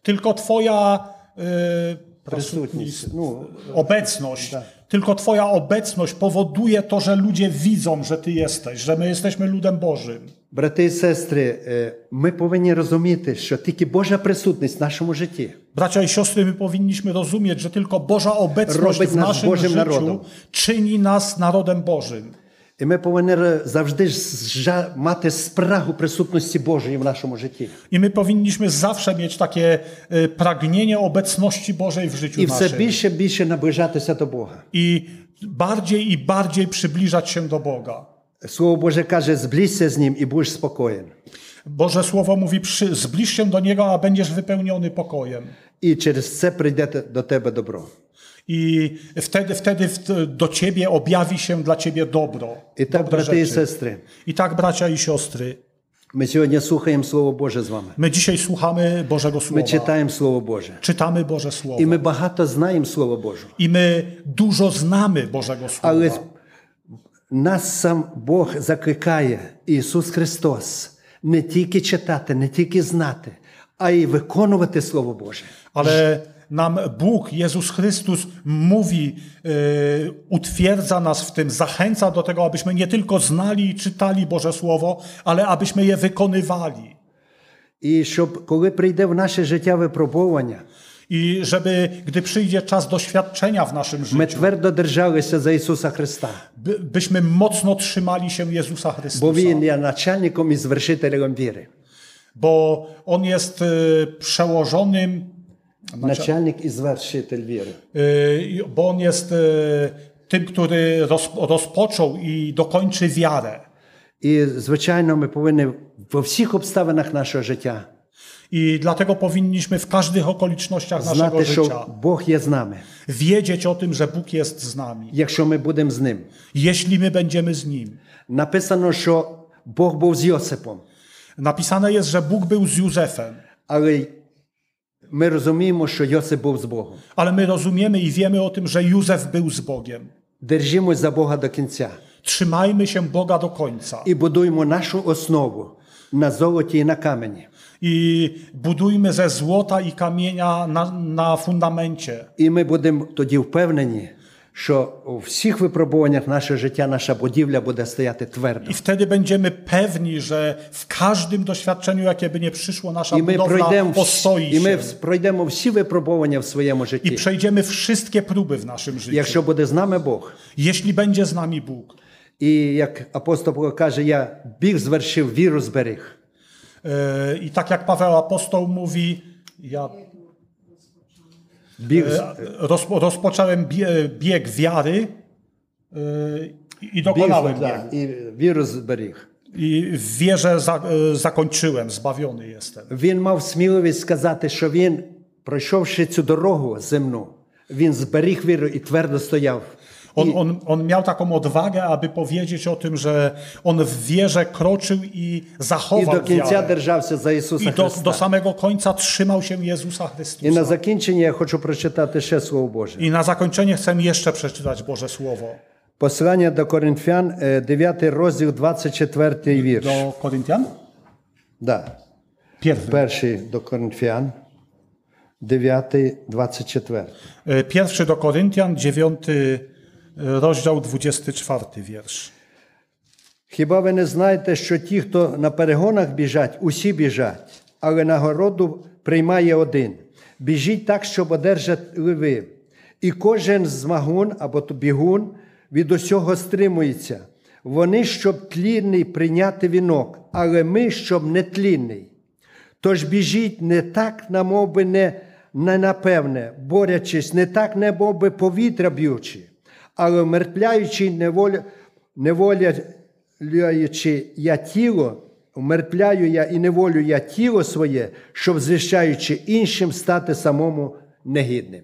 Tylko Twoja e, присутність. Ну, obecność. Tylko Twoja obecność powoduje to, że ludzie widzą, że Ty jesteś, że my jesteśmy ludem Bożym. брати і сестри, е, ми повинні розуміти, що тільки Божа присутність в нашому житті Bracia i siostry, my powinniśmy rozumieć, że tylko Boża obecność Robić w nas naszym Bożym życiu narodem. czyni nas narodem Bożym. І ми повинні ре- завжди ж жа- мати спрагу присутності Божої в нашому житті. I my powinniśmy zawsze mieć takie y, pragnienie obecności Bożej w życiu І все naszym. більше більше наближатися до Бога. I bardziej i bardziej przybliżać się do Boga. Слово Боже каже: зблизься з ним і будеш спокоєн. Boże Słowo mówi, przy, zbliż się do Niego, a będziesz wypełniony pokojem. І через це прийде те- до тебе добро. I wtedy, wtedy w- do Ciebie objawi się dla Ciebie dobro. І так, dobre брати і rzeczy. сестри, I tak, bracia i siostry, ми сьогодні слухаємо Слово Боже з вами. my dzisiaj słuchamy Bożego Ми Słowa. читаємо Слово Боже. Czytamy Boże Słowo. І ми багато знаємо Слово Боже. I my dużo znamy Bożego Słowa. Але нас сам Бог закликає, Ісус Христос, не тільки читати, не тільки знати, а й виконувати Слово Боже. Ale nam Bóg, Jezus Chrystus mówi, e, utwierdza nas w tym, zachęca do tego, abyśmy nie tylko znali i czytali Boże Słowo, ale abyśmy je wykonywali. І щоб коли прийде в наше життя випробування, i żeby, gdy przyjdzie czas doświadczenia w naszym życiu, za Jezusa Chrysta. By, byśmy mocno trzymali się Jezusa Chrystusa. Bo on jest naczelnikiem i zwierzchitelem wiary. Bo on jest y, przełożonym Naczelnik i zwierzchiciel wiary. Y, bo on jest y, tym, który rozpoczął i dokończy wiarę. I zwyczajno my powinni we wszystkich obstawach naszego życia I dlatego powinniśmy w każdych okolicznościach naszego знати, życia що Бог є з нами, wiedzieć o tym, że Bóg jest z nami. якщо ми будемо з ним. Jeśli my będziemy z Nim. Написано, що Бог був з Йосипом, Napisane jest, że Bóg był z Józefem, але ми розуміємо, що Йосип був з Богом. ale my rozumiemy i wiemy o tym, że Józef był z Bogiem. Держимось за Бога до кінця Trzymajmy się Boga do końca і будуємо нашу основу на золоті і на камені. i budujmy ze złota i kamienia na, na fundamencie. І ми будемо тоді впевнені, що у всіх випробуваннях нашого життя наша будівля буде стояти твердо. I wtedy będziemy pewni, że w każdym doświadczeniu, jakie by nie przyszło, nasza І ми budowla пройдемо, postoi і ми się. пройдемо всі випробування в своєму I житті. przejdziemy wszystkie próby w naszym życiu. Якщо буде з нами Бог. Jeśli będzie z nami Bóg. І як апостол Павло каже, я біг звершив, віру зберіг. E, I tak jak Paweł Apostoł mówi, ja Біг, з- e, rozpo, rozpocząłem bie, bieg wiary e, i біг dokonałem да, biegu. і віру зберіг. I w wierze za, e, zakończyłem, zbawiony jestem. Він мав сміливість сказати, що він, пройшовши цю дорогу земну, він зберіг віру і твердо стояв. On, on, on miał taką odwagę, aby powiedzieć o tym, że on w wierze kroczył i І zachował до кінця wiarę. держався за Ісуса I do, do Христа. samego końca trzymał się Jezusa І на Chrystusa. закінчення я хочу прочитати ще Слово Боже. I na zakończenie chcę jeszcze przeczytać Boże Słowo. Послання до Коринфян, е, 9 розділ, 24 вірш. Do Koryntian? Да. Pierwszy. Перший до Коринфян, 9, 24. E, Pierwszy do Koryntian, dziewiąty e, rozdział, 24 wiersz. Хіба ви не знаєте, що ті, хто на перегонах біжать, усі біжать, але нагороду приймає один. Біжіть так, щоб одержали ви. І кожен змагун або бігун від усього стримується. Вони, щоб тлінний прийняти вінок, але ми, щоб нетлінний. Тож біжіть не так, намов би не, не напевне, борячись, не так, немов би повітря б'ючи, але вмертвляючи неволя, неволяючи я тіло, вмертвляю я і неволю я тіло своє, щоб звіщаючи іншим стати самому негідним.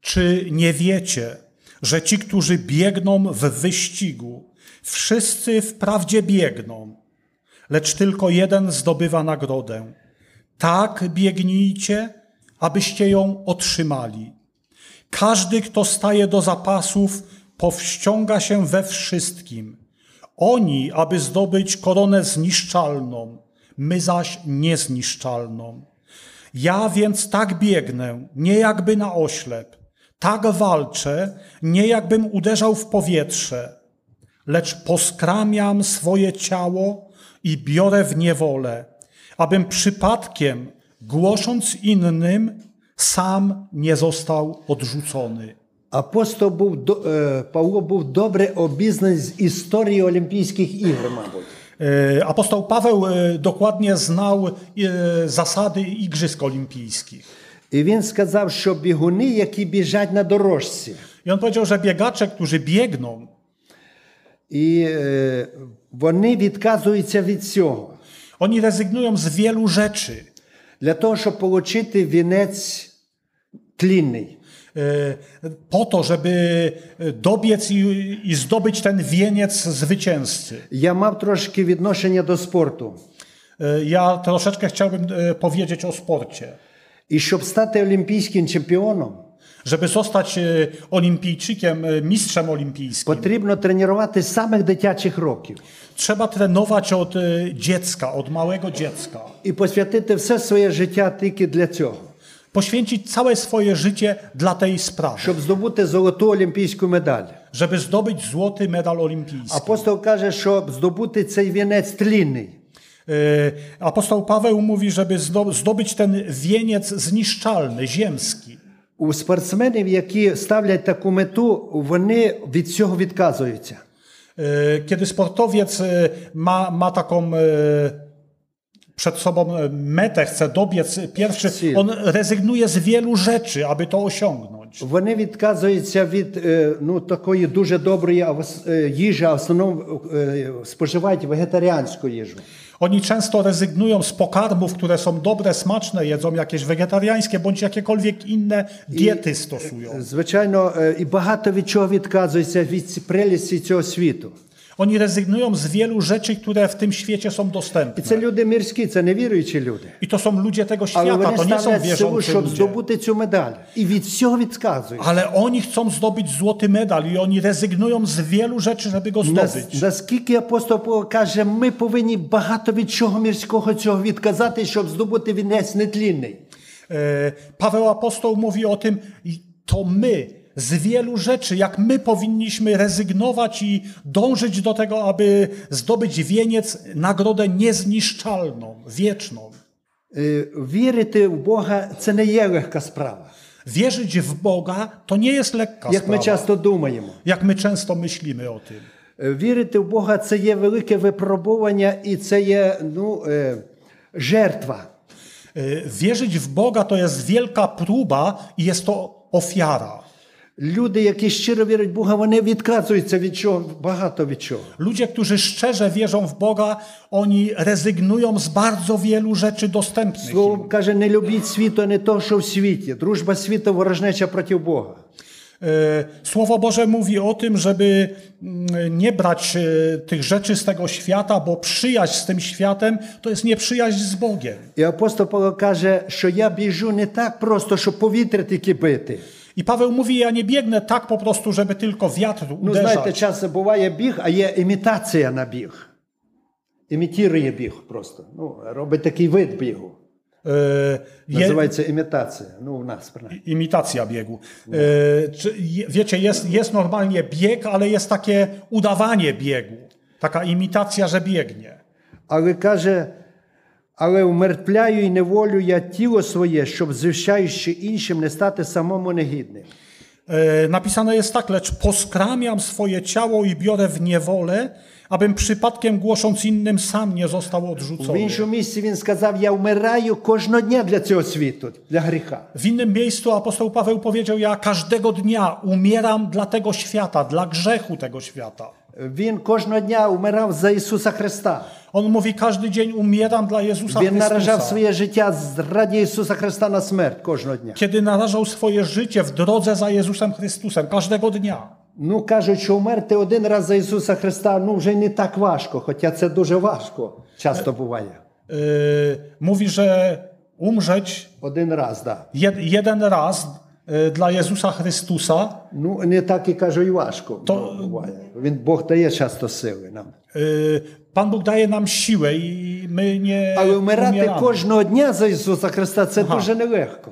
Czy nie wiecie, że ci, którzy biegną w wyścigu, wszyscy wprawdzie biegną, lecz tylko jeden zdobywa nagrodę? Tak biegnijcie, abyście ją otrzymali. Każdy, kto staje do zapasów, powściąga się we wszystkim. Oni, aby zdobyć koronę zniszczalną, my zaś niezniszczalną. Ja więc tak biegnę, nie jakby na oślep, tak walczę, nie jakbym uderzał w powietrze, lecz poskramiam swoje ciało i biorę w niewolę, abym przypadkiem, głosząc innym, sam nie został odrzucony. Апостол був до- е, Павло був добре обізнаний з історії Олімпійських ігор, мабуть. E, Apostoł Paweł e, dokładnie znał e, zasady Igrzysk Olimpijskich. І він сказав, що бігуни, які біжать на дорожці, I on powiedział, że biegacze, którzy biegną, і е, вони відказуються від цього oni rezygnują z wielu rzeczy для того, щоб отримати вінець тлінний. e, po to, żeby e, dobiec i, i zdobyć ten wieniec zwycięzcy. Я мав трошки відношення до спорту. E, Ja troszeczkę chciałbym e, powiedzieć o sporcie. І щоб стати олімпійським чемпіоном, Żeby zostać e, olimpijczykiem, e, mistrzem olimpijskim, потрібно тренувати з самих дитячих років trzeba trenować od e, dziecka, od małego dziecka. і посвятити все своє життя тільки для цього, Poświęcić całe swoje życie dla tej sprawy, щоб здобути золоту олімпійську медаль. żeby zdobyć złoty medal olimpijski. Апостол каже, щоб здобути цей вінець тлінний. E, Apostoł Paweł mówi, żeby zdo- zdobyć ten wieniec zniszczalny, ziemski. У спортсменів, які ставлять таку мету, вони від цього відказуються. Kiedy sportowiec e, ma, ma taką e, przed sobą metę, chce dobiec pierwszy, on rezygnuje z wielu rzeczy, aby to osiągnąć. Вони відказуються від е, ну, такої дуже доброї е, їжі, а в основному е, споживають вегетаріанську їжу. Oni często rezygnują z pokarmów, które są dobre, smaczne, jedzą jakieś wegetariańskie bądź jakiekolwiek inne diety stosują. Звичайно, е, і багато від чого відказуються від ці- прелісті цього світу. Oni rezygnują z wielu rzeczy, które w tym świecie są І dostępne. це люди мирські, це невіруючі люди. I to są ludzie tego Але świata, вони to nie są ставлять силу, wierzący щоб ludzie. здобути цю медаль. І від всього відказують. Ale oni chcą zdobyć złoty medal i oni rezygnują z wielu rzeczy, żeby go Нас- zdobyć. Наскільки апостол Павло каже, ми повинні багато від чого мирського цього відказати, щоб здобути вінець нетлінний. E, Paweł Apostoł mówi o tym, i to my z wielu rzeczy, jak my powinniśmy rezygnować i dążyć do tego, aby zdobyć wieniec, nagrodę niezniszczalną, wieczną. Е, Вірити в Бога це не є легка справа, Wierzyć w Boga to nie jest lekka як ми sprawa, часто думаємо. jak my często myślimy o tym. Е, Вірити в Бога це є велике випробування і це є ну, е, жертва. E, Wierzyć w Boga to jest wielka próba i jest to ofiara. Люди, які щиро вірять в Бога, вони відказуються від чого, багато від чого. Ludzie, którzy szczerze wierzą w Boga, oni rezygnują z bardzo wielu rzeczy dostępnych. Слово im. каже, не любіть світу, а не то, що в світі. Дружба світу ворожнеча проти Бога. E, Słowo Boże mówi o tym, żeby mm, nie brać e, tych rzeczy z tego świata, bo przyjaźń z tym światem to jest nieprzyjaźń z Bogiem. І апостол Павло каже, що я біжу не так просто, щоб повітря тільки бити. I Paweł mówi, ja nie biegnę tak po prostu, żeby tylko wiatr Ну, знаєте, uderzać. часто буває біг, а є імітація на біг. Імітує біг просто. Ну, робить такий вид бігу. E, Je, Називається імітація. Ну, у нас принаймні. imitacja biegu. E, czy, je- wiecie, jest, jest normalnie bieg, ale jest takie udawanie biegu. Taka imitacja, że biegnie. Але каже, але умертвляю і неволю я тіло своє, щоб звіщаючи іншим не стати самому негідним. E, Napisane jest tak, lecz poskramiam swoje ciało i biorę w niewolę, abym przypadkiem głosząc innym sam nie został В odrzucony. іншому місці він сказав: Я вмираю кожного дня для цього світу, для гріха. W innym miejscu apostoł Paweł powiedział: Ja każdego dnia umieram dla tego świata, dla grzechu tego świata. Він кожного дня вмирав за Ісуса Христа. On mówi: Każdy dzień umieram dla Jezusa Він наражав Chrystusa. своє життя раді Ісуса Христа на смерть кожного дня. Kiedy narażał swoje życie w drodze za Jezusem Chrystusem, każdego dnia. Ну кажуть, що вмерти один раз за Ісуса Христа ну вже не так важко, хоча це дуже важко часто буває. Yy, mówi, że umrzeć Один раз, так. Да. jed, jeden raz yy, dla Jezusa Chrystusa Ну не так і кажу, і важко То- буває. Він Бог дає часто сили нам. Yy, Pan Bóg daje nam siłę i my nie Але вмирати umieramy. кожного дня за Ісуса Христа це Ага. дуже нелегко.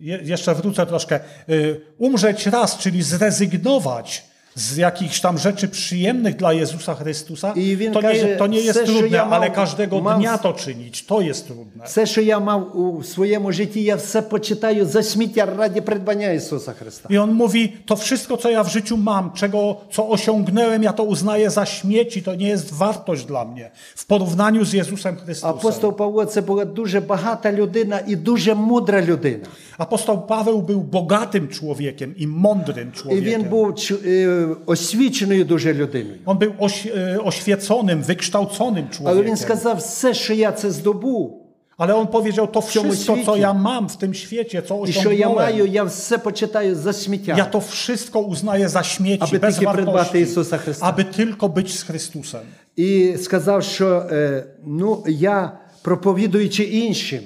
Je, jeszcze wrócę troszkę. Y, Umrzeć raz, czyli zrezygnować z jakichś tam rzeczy przyjemnych dla Jezusa Chrystusa, I він to nie, каже, to nie jest «Все, що trudne, я мав- ale każdego мав- dnia to czynić, to jest trudne. Все, що я мав у своєму житті, я все почитаю за сміття раді придбання Ісуса Христа. I on mówi, to wszystko, co ja w życiu mam, czego, co osiągnąłem, ja to uznaję za śmieci, to nie jest wartość dla mnie w porównaniu z Jezusem Chrystusem. Апостол Павло це була дуже багата людина і дуже мудра людина. Apostoł Paweł był bogatym człowiekiem i mądrym І człowiekiem. він був чу- е, освіченою дуже людиною. On był oś, e, oświeconym, wykształconym Але człowiekiem. він сказав, все, що я це здобув, Ale on powiedział, to czemu wszystko, co świecie? ja mam w tym świecie, co і що я маю, osiągnąłem, я все почитаю за сміття. ja to wszystko uznaję za śmieci, Aby bez tylko придбати wartości, Ісуса Христа. aby tylko być z Chrystusem. І сказав, що е, ну, я, проповідуючи іншим,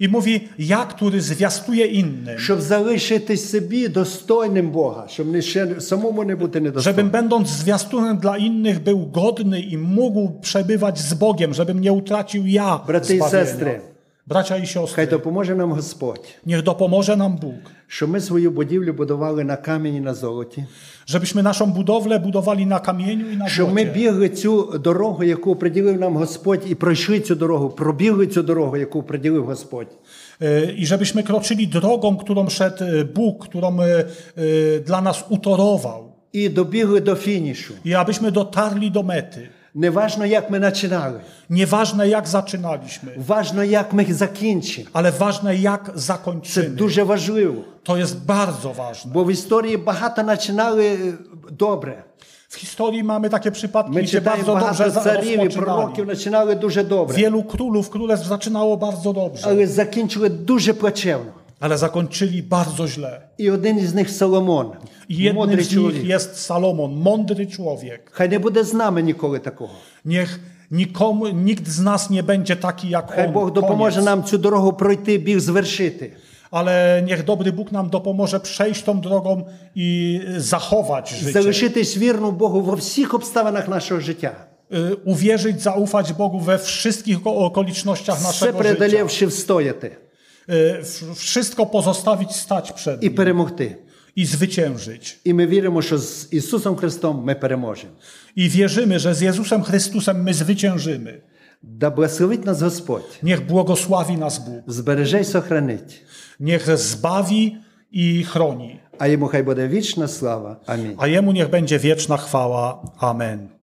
I mówi, ja, który zwiastuje innym, щоб залишити собі достойним Бога, щоб не ще самому не бути żebym недостойним. będąc zwiastunem dla innych był godny i mógł przebywać z Bogiem, żebym nie utracił ja Брати і zbawienia. сестри, Bracia i хай допоможе нам Господь, niech dopomoże nam Bóg, що ми свою будівлю будували на камені на золоті, żebyśmy naszą budowlę budowali na kamieniu i na щоб ми бігли цю дорогу, яку приділив нам Господь, і пройшли цю дорогу, пробігли цю дорогу, яку приділив Господь. I żebyśmy kroczyli drogą, którą szedł y, Bóg, którą y, y, dla nas utorował І добігли до фінішу. i abyśmy dotarli do mety. Nieważne jak my zaczynali. Nieważne jak zaczynaliśmy. Ważne jak my zakończymy. Ale ważne jak zakończymy. To duże ważliwe. To jest bardzo ważne. Bo w historii bardzo zaczynały y, dobre. W historii mamy takie przypadki, My gdzie bardzo dobrze zaczynali. proroków zaczynały dużo dobrze. Wielu królów, królestw zaczynało bardzo dobrze. Ale zakończyły duże płaciewno. ale zakończyli bardzo źle. І один із них Соломон, I jednym мудрий z nich чоловік. jest Salomon, mądry człowiek. Хай не буде з нами ніколи такого. Niech nikomu, nikt z nas nie będzie taki jak Хай on. Бог допоможе Koniec. нам цю дорогу пройти, біг звершити. Ale niech dobry Bóg nam dopomoże przejść tą drogą i zachować życie. Залишитись вірну Богу во всіх обставинах нашого життя. Y, Uwierzyć, zaufać Bogu we wszystkich oko- okolicznościach Все naszego życia. преодолівши встояти Y, w- Wszystko pozostawić stać przed і Nim перемогти. i zwyciężyć. І ми віримо, що з Ісусом Христом ми переможемо. I wierzymy, że z Jezusem Chrystusem my zwyciężymy. Да благословить нас Господь, Niech błogosławi nas Bóg. збереже й сохранить. Niech zbawi i chroni. А йому хай буде вічна слава. Амінь. A Jemu niech będzie wieczna chwała. Amen.